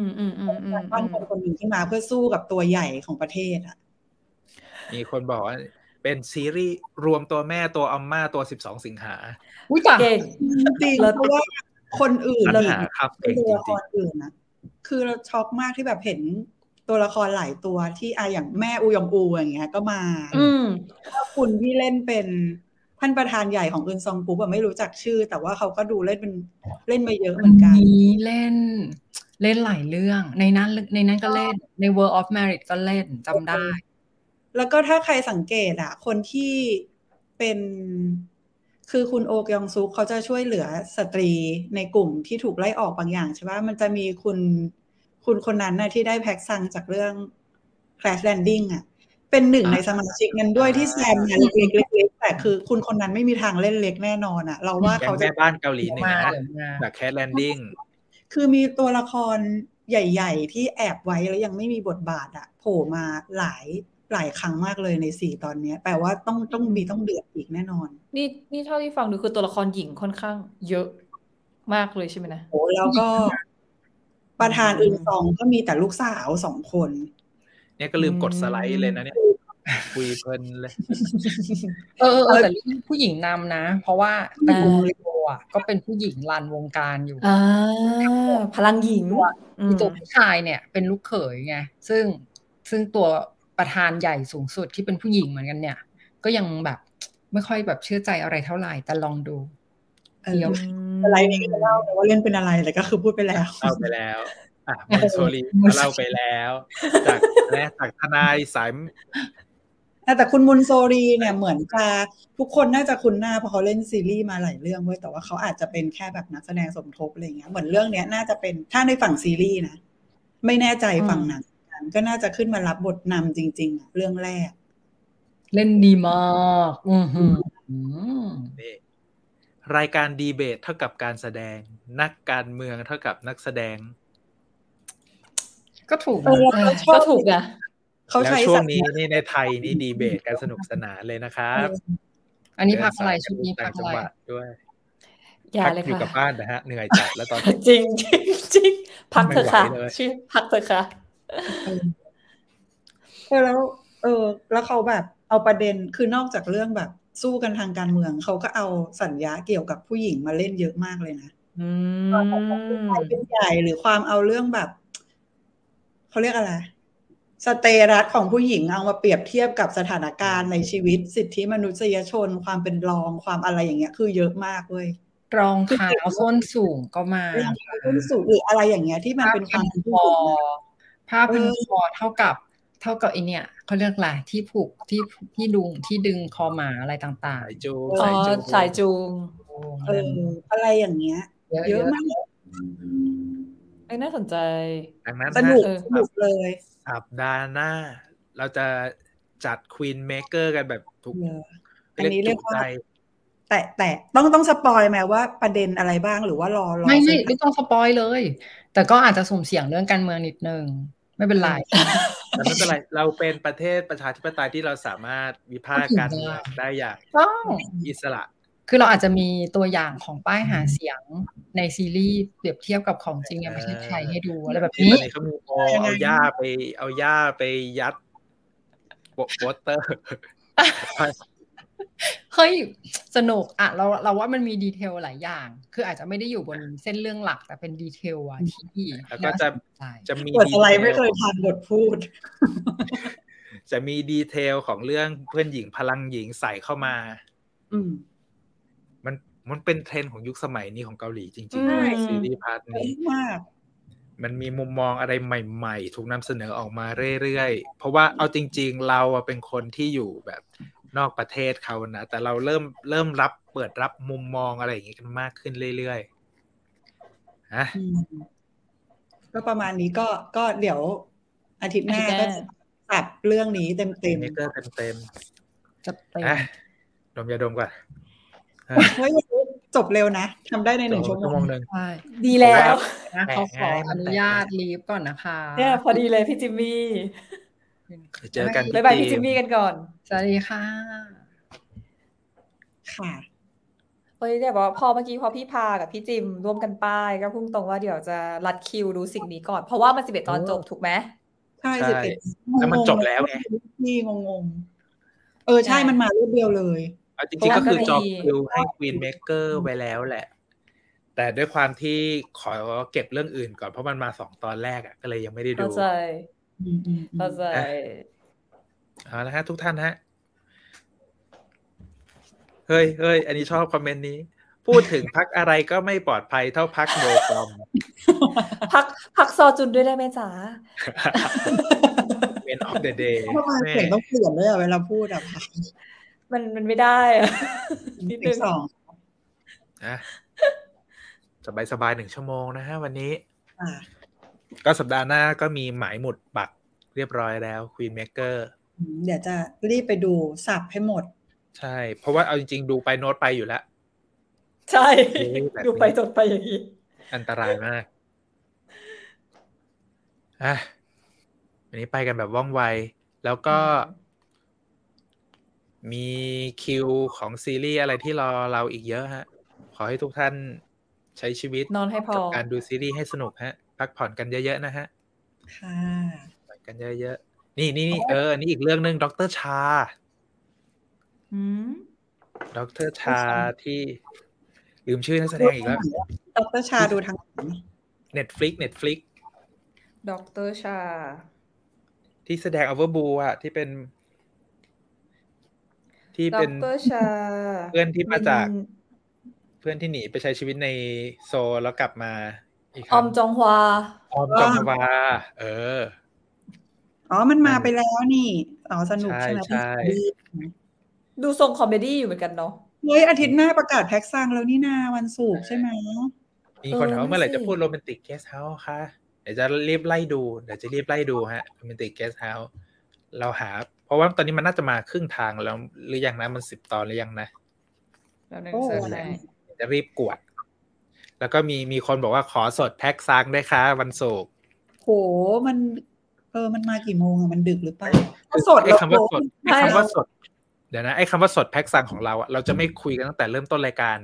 มอืมอืมอืมปั้นคนคนหนึ่งที่มาเพื่อสู้กับตัวใหญ่ของประเทศอะ มีคนบอกว่าเป็นซีรีส์รวมตัวแม่ตัวอัมม่าตัว12สิงหาอุ้ยจ้ะเก่งจริงเพราะว่าคนอื่นสรรเราหาครับเป็เก่นงตัวจละคริงรอื่นนะคือเราช็อกมากที่แบบเห็นตัวละครหลายตัวที่อะอย่างแม่อูยองอูอย่างเงี้ย ก็มาอืมถ้าคุณที่เล่นเป็น ท่านประธานใหญ่ของอึนซองปุ๊บอะไม่รู้จักชื่อ แต่ว่าเขาก็ดูเล่นเป็นเล่นมาเยอะเหมือนกันนี้เล่นเล่นหลายเรื่อง ในนั้นในนั้นก็เล่นใน World of Merit ก็เล่นจำได้ แล้วก็ถ้าใครสังเกตอะคนที่เป็นคือคุณโอกยองซุกเขาจะช่วยเหลือสตรีในกลุ่มที่ถูกไล่ออกบางอย่างใช่ปะมันจะมีคุณคุณคนนั้นนะที่ได้แพ็กซังจากเรื่อง Crash Landing อะ เป็นหนึ่งในสมาชิกนั้นด้วยที่แซมงานเล็กๆแต่คือคุณคนนั้นไม่มีทางเล่นเล็กแน่นอนอะเราว่าแก๊งเขาจะแม่บ้านเกาหลีเหนือมาเหรอมาจากแคทแลนดิ้งคือมีตัวละครใหญ่ ๆ ที่แอบไว้แล้วยังไม่มีบทบาทอะโผล่มาหลายหลายครั้งมากเลยในสี่ตอนเนี้ยแปลว่าต้องต้องมีต้องเดือดอีกแน่นอน นี่นี่เท่าที่ฟังดูคือตัวละครหญิงค่อนข้างเยอะมากเลยใช่ไหมนะโอ้แล้วก็ประธานอึนซองก็มีแต่ลูกสาวสองคน เนี่ยก็ลืมกดสไลด์เลยนะเนี่ยคุยเพลินเลย เออเออเออแต่เรื่องผู้หญิงนำนะ เพราะว่าตระกูลริโออะก็เป็นผู้หญิงรันวงการอยู่อ่าพลังหญิงอืมตัวผู้ชายเนี่ย เป็นลูกเขยไงซึ่งซึ่งตัวประธานใหญ่สูงสุดที่เป็นผู้หญิงเหมือนกันเนี่ย ก็ยังแบบไม่ค่อยแบบเชื่อใจอะไรเท่าไหร่แต่ลองดูเออเดี๋ยวอะไรนี่ก็จะเล่าแต่ว่าเล่นเป็นอะไรแต่ก็คือพูดไปแล้วเล่าไปแล้ว อะมอนโซลีก็เล่าไปแล้ว จากแม่จากทนายสายแต่คุณมุนโซรีเนี่ยเหมือนจะทุกคนน่าจะคุ้นหน้าเพราะเขาเล่นซีรีส์มาหลายเรื่องเว้ยแต่ว่าเขาอาจจะเป็นแค่แบบนักแสดงสมทบอะไรเงี้ยเหมือนเรื่องเนี้ยน่าจะเป็นถ้าในฝั่งซีรีส์นะไม่แน่ใจฝั่งหนังก็น่าจะขึ้นมารับบทนำจริง ๆอะเรื่องแรก เล่นดีมากอือหืออืมนี่รายการดีเบตเท่ากับการแสดง นักการเมืองเท่ากับนักแสดง ก็ถูกเอนะอเออก็ถูกนะเขาแล้วใช้ช่วสังญนี้ญานี่ในไทยนี่ดีเบตกันสนุกสนานเลยนะครับอันนี้พักอะไรชุดนี้ต่าพังกจัอะงไรหวัดด้วยอย่าพักเลยอยู่ค่ะกับบ้านนะฮะเหนื่อยจัดแล้วตอนจนี้ริงจริงจริงพักเถอะค่ะไม่ไหวเลยชื่อพักเถอะค่ะเออแล้ว เออ แล้วเขาแบบเอาประเด็นคือนอกจากเรื่องแบบ สู้กันทางการเมืองเขาก็เอาสัญญาเกี่ยวกับผู้หญิงมาเล่นเยอะมากเลยนะอืมใครเป็นใหญ่หรือความเอาเรื่องแบบ เขาเรียกอะไร สเตรัสของผู้หญิงเอามาเปรียบเทียบกับสถานการณ์ในชีวิต สิทธิมนุษยชน ความเป็นรองความอะไรอย่างเงี้ย คือเยอะมากเว้ยรองเท้าส้นสูงก็มารองความเป็นสูงหรืออะไรอย่างเงี้ยที่มันเป็นความเป็นคผู้อหญิงนะผ้าพันคอเท่ากับเท่ากับไอเนี่ยเขาเรียกอะไรที่ผูกที่ที่ดุงที่ดึงคอหมาอะไรต่างสายจูงอ๋อสายจูงสายจูงๆโอ้เอออะไรอย่างเงี้ย เยอะมาก ไอ้ยน่าสนใจ ดังนั้นสนุกเออสนุกเลยสัปดาห์หน้า เราจะจัด Queenmaker กันแบบทุกเอออันนี้เรียกว่าใจแต่แต่ต้องต้อง spoil ไหมว่าประเด็นอะไรบ้างหรือว่ารอรอไม่ไม่เสร็จไม่ต้อง spoil เลย แต่ก็อาจจะสุ่มเสี่ยงเรื่องการเมืองนิดนึง ไม่เป็นไรแต่ไม่เป็นไร เราเป็นประเทศประชาธิปไตยที่เราสามารถวิพากษ์การเมืองได้อย่างต้องอิสระ คือเราอาจจะมีตัวอย่างของป้ายหาเสียงในซีรีส์เปรียบเทียบกับของจริงในประเทศไทยให้ดูอะไรแบบที่นี้ตอนนี้เขามีโอเอาหญ้าไป เอาหญ้าไปยัดโปโปสเตอร์เฮ้ยสนุกอะเราเราว่ามันมี detail หลายอย่าง คืออาจจะไม่ได้อยู่บนเส้นเรื่องหลักแต่เป็น detail อะที่แล้วก็จะน่าสนใจจะมีเปิดอะไร detail ไม่เคยทันบทพูด จะมี detail ของเรื่องเพื่อนหญิงพลังหญิงใส่เข้ามา อืม มันมันเป็นเทรนด์ของยุคสมัยนี้ของเกาหลีจริงอืมๆซีรีส์ part เนี้ยอะมากมันมีมุมมองอะไรใหม่ ๆ ถูกนำเสนอออกมาเรื่อยๆ เพราะว่าเอาจริง ๆ เราอะเป็นคนที่อยู่แบบนอกประเทศเขานะ แต่เราเริ่มเริ่มรับเปิดรับมุมมองอะไรอย่างงี้กันมากขึ้นเรื่อยๆฮะอืมก็ประมาณนี้ก็ก็เดี๋ยวอาทิตย์หน้าอาทิตย์หก็น้าจะตัดเรื่องนี้เต็มเต็มเมเกอร์เต็มจะเป็นๆอะดมยาดมก่อนอะ เฮ้ยจบเร็วนะทำได้ในหนึ่งชั่วโมงหนึ่งใช่ดีแล้วนะเขาขอแหม่อนุญาตลีฟก่อนนะคะเนี่ยพอดีเลยพี่จิมมี่เจอกันที่บ๊ายบายพี่จีจิมมี่กันก่อน สวัสดีค่ะ ค่ะเฮ้ยเดี๋ยวบอกว่าพอเมื่อกี้พอพี่พากับพี่จิมร่วมกันป้ายก็พุ่งตรงว่าเดี๋ยวจะรัดคิวดูสิ่งนี้ก่อน เพราะว่ามันสิบเอ็ดตอนจบถูกไหมใช่ใช่สิบเอ็ดแล้วมันจบแล้วไงพี่งงงๆเออใช่มันมารวดเดียวเลยเอา จริงๆก็คือเพราะว่าจองก็ดีคิวให้ควีนเมเกอร์ไว้แล้วแหละ แต่ด้วยความที่ขอเก็บเรื่องอื่นก่อนเพราะมันมาสองตอนแรกอะก็เลยยังไม่ได้ดูเข้าใจอืมอืมอืมเข้าใจเอาละฮะ ทุกท่านฮะ เฮ้ยเฮ้ยอันนี้ชอบ comment นี้ พูดถึงพักอะไรก็ไม่ปลอดภัยเท่าพัคโบกอมพัคพัคซอจุนด้วยได้ไหมจ๊ะ win of the day ทำไมเสียงต้องเปลี่ยนด้วยอะเวลาพูดอะค่ะ มันมันไม่ได้อะนิดอีนึกงสองนะสบายสบายๆหนึ่งชั่วโมงนะฮะวันนี้อ่าก็สัปดาห์หน้าก็มีหมายหมุดปักเรียบร้อยแล้วควีนเมเกอร์อืมเดี๋ยวจะรีบไปดูสับให้หมด ใช่ เพราะว่าเอาจริงๆ ดูไปโน้ตไปอยู่แล้ว ใช่เฮ้ยแบบนี้ดูไปจดไปอย่างนี้ อันตรายมากอะวันนี้ไปกันแบบว่องไว แล้วก็ มีคิวของซีรีส์อะไรที่รอเราอีกเยอะฮะ ขอให้ทุกท่านใช้ชีวิตนอนให้พอกับการดูซีรีส์ให้สนุกฮะ พักผ่อนกันเยอะๆนะฮะ ค่ะพักกันเยอะๆ นี่นี่นี่เออ นี่อีกเรื่องหนึ่งดรชาอืมดรชาที่ ลืมชื่อนักแสดงอีกแล้วดรชาดูทางไหน Netflix Netflix ดอกเตอร์ชา ที่แสดง Overbu อะที่เป็น ที่ดอเป็นกเตอร์ชาเพื่อนที่มาจากเป็นเพื่อนที่หนีไปใช้ชีวิตในโซลแล้วกลับมาอีกคออรั้มงจองฮวาออมจองฮวาเออ อ๋อ มันมาไปแล้วนี่ อ๋อ สนุกใช่ใช่ไหมใช่พี่ดูทรงคอมเมดี้อยู่เหมือนกันเนาะเฮ้ยอาทิตย์หน้าประกาศแพ็กซังแล้วนี่นาวันศุกร์ใช่ไหมมีคนถามว่าเมื่อไหร่เออจะสิพูดโรแมนติกเกสเฮาส์คะเดี๋ยวจะรีบไล่ดู เดี๋ยวจะรีบไล่ดูฮะโรแมนติกเกสเฮาส์เราหา เพราะว่าตอนนี้มันน่าจะมาครึ่งทางแล้วหรือยังนะมันสิบตอนหรือยังนะแล้วนึงโอ้เสิร์ชนั่นแหให้ละจะรีบกวด แล้วก็มีมีคนบอกว่าขอสดแพ็กซังได้ค่ะวันศุกร์โหมันเออมันมากี่โมงอะมันดึกหรือเปล่าถ้าสดไอ้คำว่าสดไอ้ใช่คำว่าสดเดี๋ยวนะไอ้คำว่าสดแพ็กซังของเราอะเราจะไม่คุยกันตั้งแต่เริ่มต้นรายการ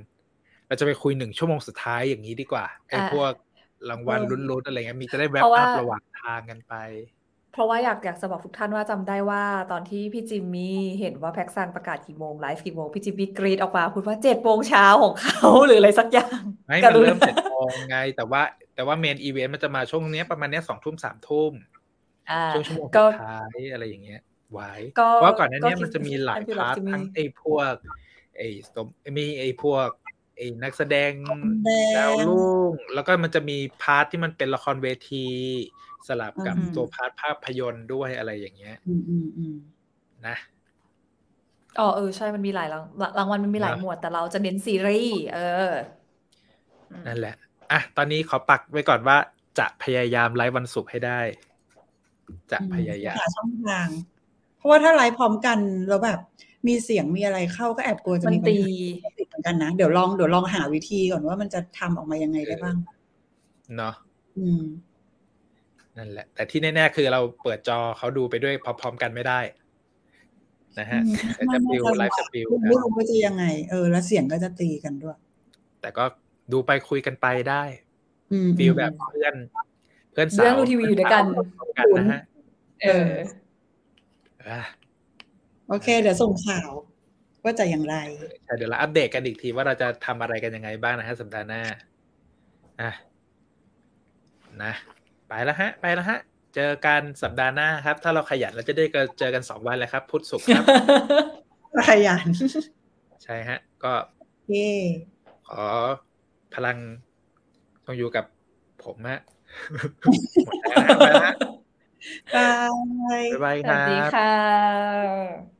เราจะไปคุยหนึ่งชั่วโมงสุดท้ายอย่างนี้ดีกว่าไอ้พวกรางวัลลุ้นๆอะไรเงี้ยมีจะได้แวบอัพระหว่างทางกันไป เพราะว่าอยากอยากจะบอกทุกท่านว่าจำได้ว่าตอนที่พี่จิมมี่เห็นว่าแพ็กซันประกาศกี่โมงไลฟ์กี่โมงพี่จิมมี่กรีดออกมาพูดว่าเจ็ดโมงเช้าของเขาหรืออะไรสักอย่างไม่กมันรุเริ่มณาเจ็ดโมงไง แต่ว่าแต่ว่าเมนอีเวนต์มันจะมาช่วงเนี้ยประมาณเนี้ยสองทุ่มสามทุ่มอ่าช่วงชั่วโมงก็สุดท้ายอะไรอย่างเงี้ยไว้ก็เพราะว่าก่อนหน้าเนี้ยก็คิดมันจะมีหลายให้พี่พาร์ทรักจิมมี่ทั้งไอ้พวกไอ้สมมีไอ้พวกไอ้นักแสดงแดดาวงรุ่งแล้วก็มันจะมี part ที่มันเป็นละครเวที สลับกับอืมตัว part ภาพยนตร์ด้วยอะไรอย่างเงี้ยอืมอืมอืมนะอ๋อเออใช่มันมีหลายรางรางวัลมันมีหลายเนอะหมวดแต่เราจะเน้นซีรีส์เอออืมนั่นแหละอะตอนนี้ขอปักไว้ก่อนว่า จะพยายามไลฟ์วันศุกร์ให้ได้ จะพยายามหาช่องทาง เพราะว่าถ้าไลฟ์พร้อมกันแล้วแบบ มีเสียงมีอะไรเข้าก็แอบกลัวจะมันมีปัญตีหาติดเหมือนกันนะเดี๋ยวลองเดี๋ยวลองหาวิธีก่อนว่ามันจะทำออกมายังไงได้บ้าง เนาะอืม นั่นแหละ แต่ที่แน่ๆคือเราเปิดจอเขาดูไปด้วยพร้อมๆกันไม่ได้ นะฮะอืมแต่จะปิวไลฟ์สปิวไม่รู้ว่าจะยังไง เออ แล้วเสียงก็จะตีกันด้วย แต่ก็ดูไปคุยกันไปได้อืมฟีลแบบเพื่อน เพื่อนสาวเรื่องดูทีวีอยู่ด้วยกันกันนะฮะเอออะโอเค เดี๋ยวส่งข่าวว่าจะอย่างไรใช่เดี๋ยวเราอัปเดตกันอีกทีว่าเราจะทำอะไรกันยังไงบ้างนะฮะสัปดาห์หน้าอะนะ ไปแล้วฮะ ไปแล้วฮะ เจอกันสัปดาห์หน้าครับ ถ้าเราขยันเราจะได้เจอกันสองวันแล้วครับ พุธศุกร์ครับ ขยัน ใช่ฮะ ก็เย่ขอพลังจงอยู่กับผมฮะหมดแล้วนะไปแล้วฮะบายบ๊ายบายสควัสรัดีบค่ะ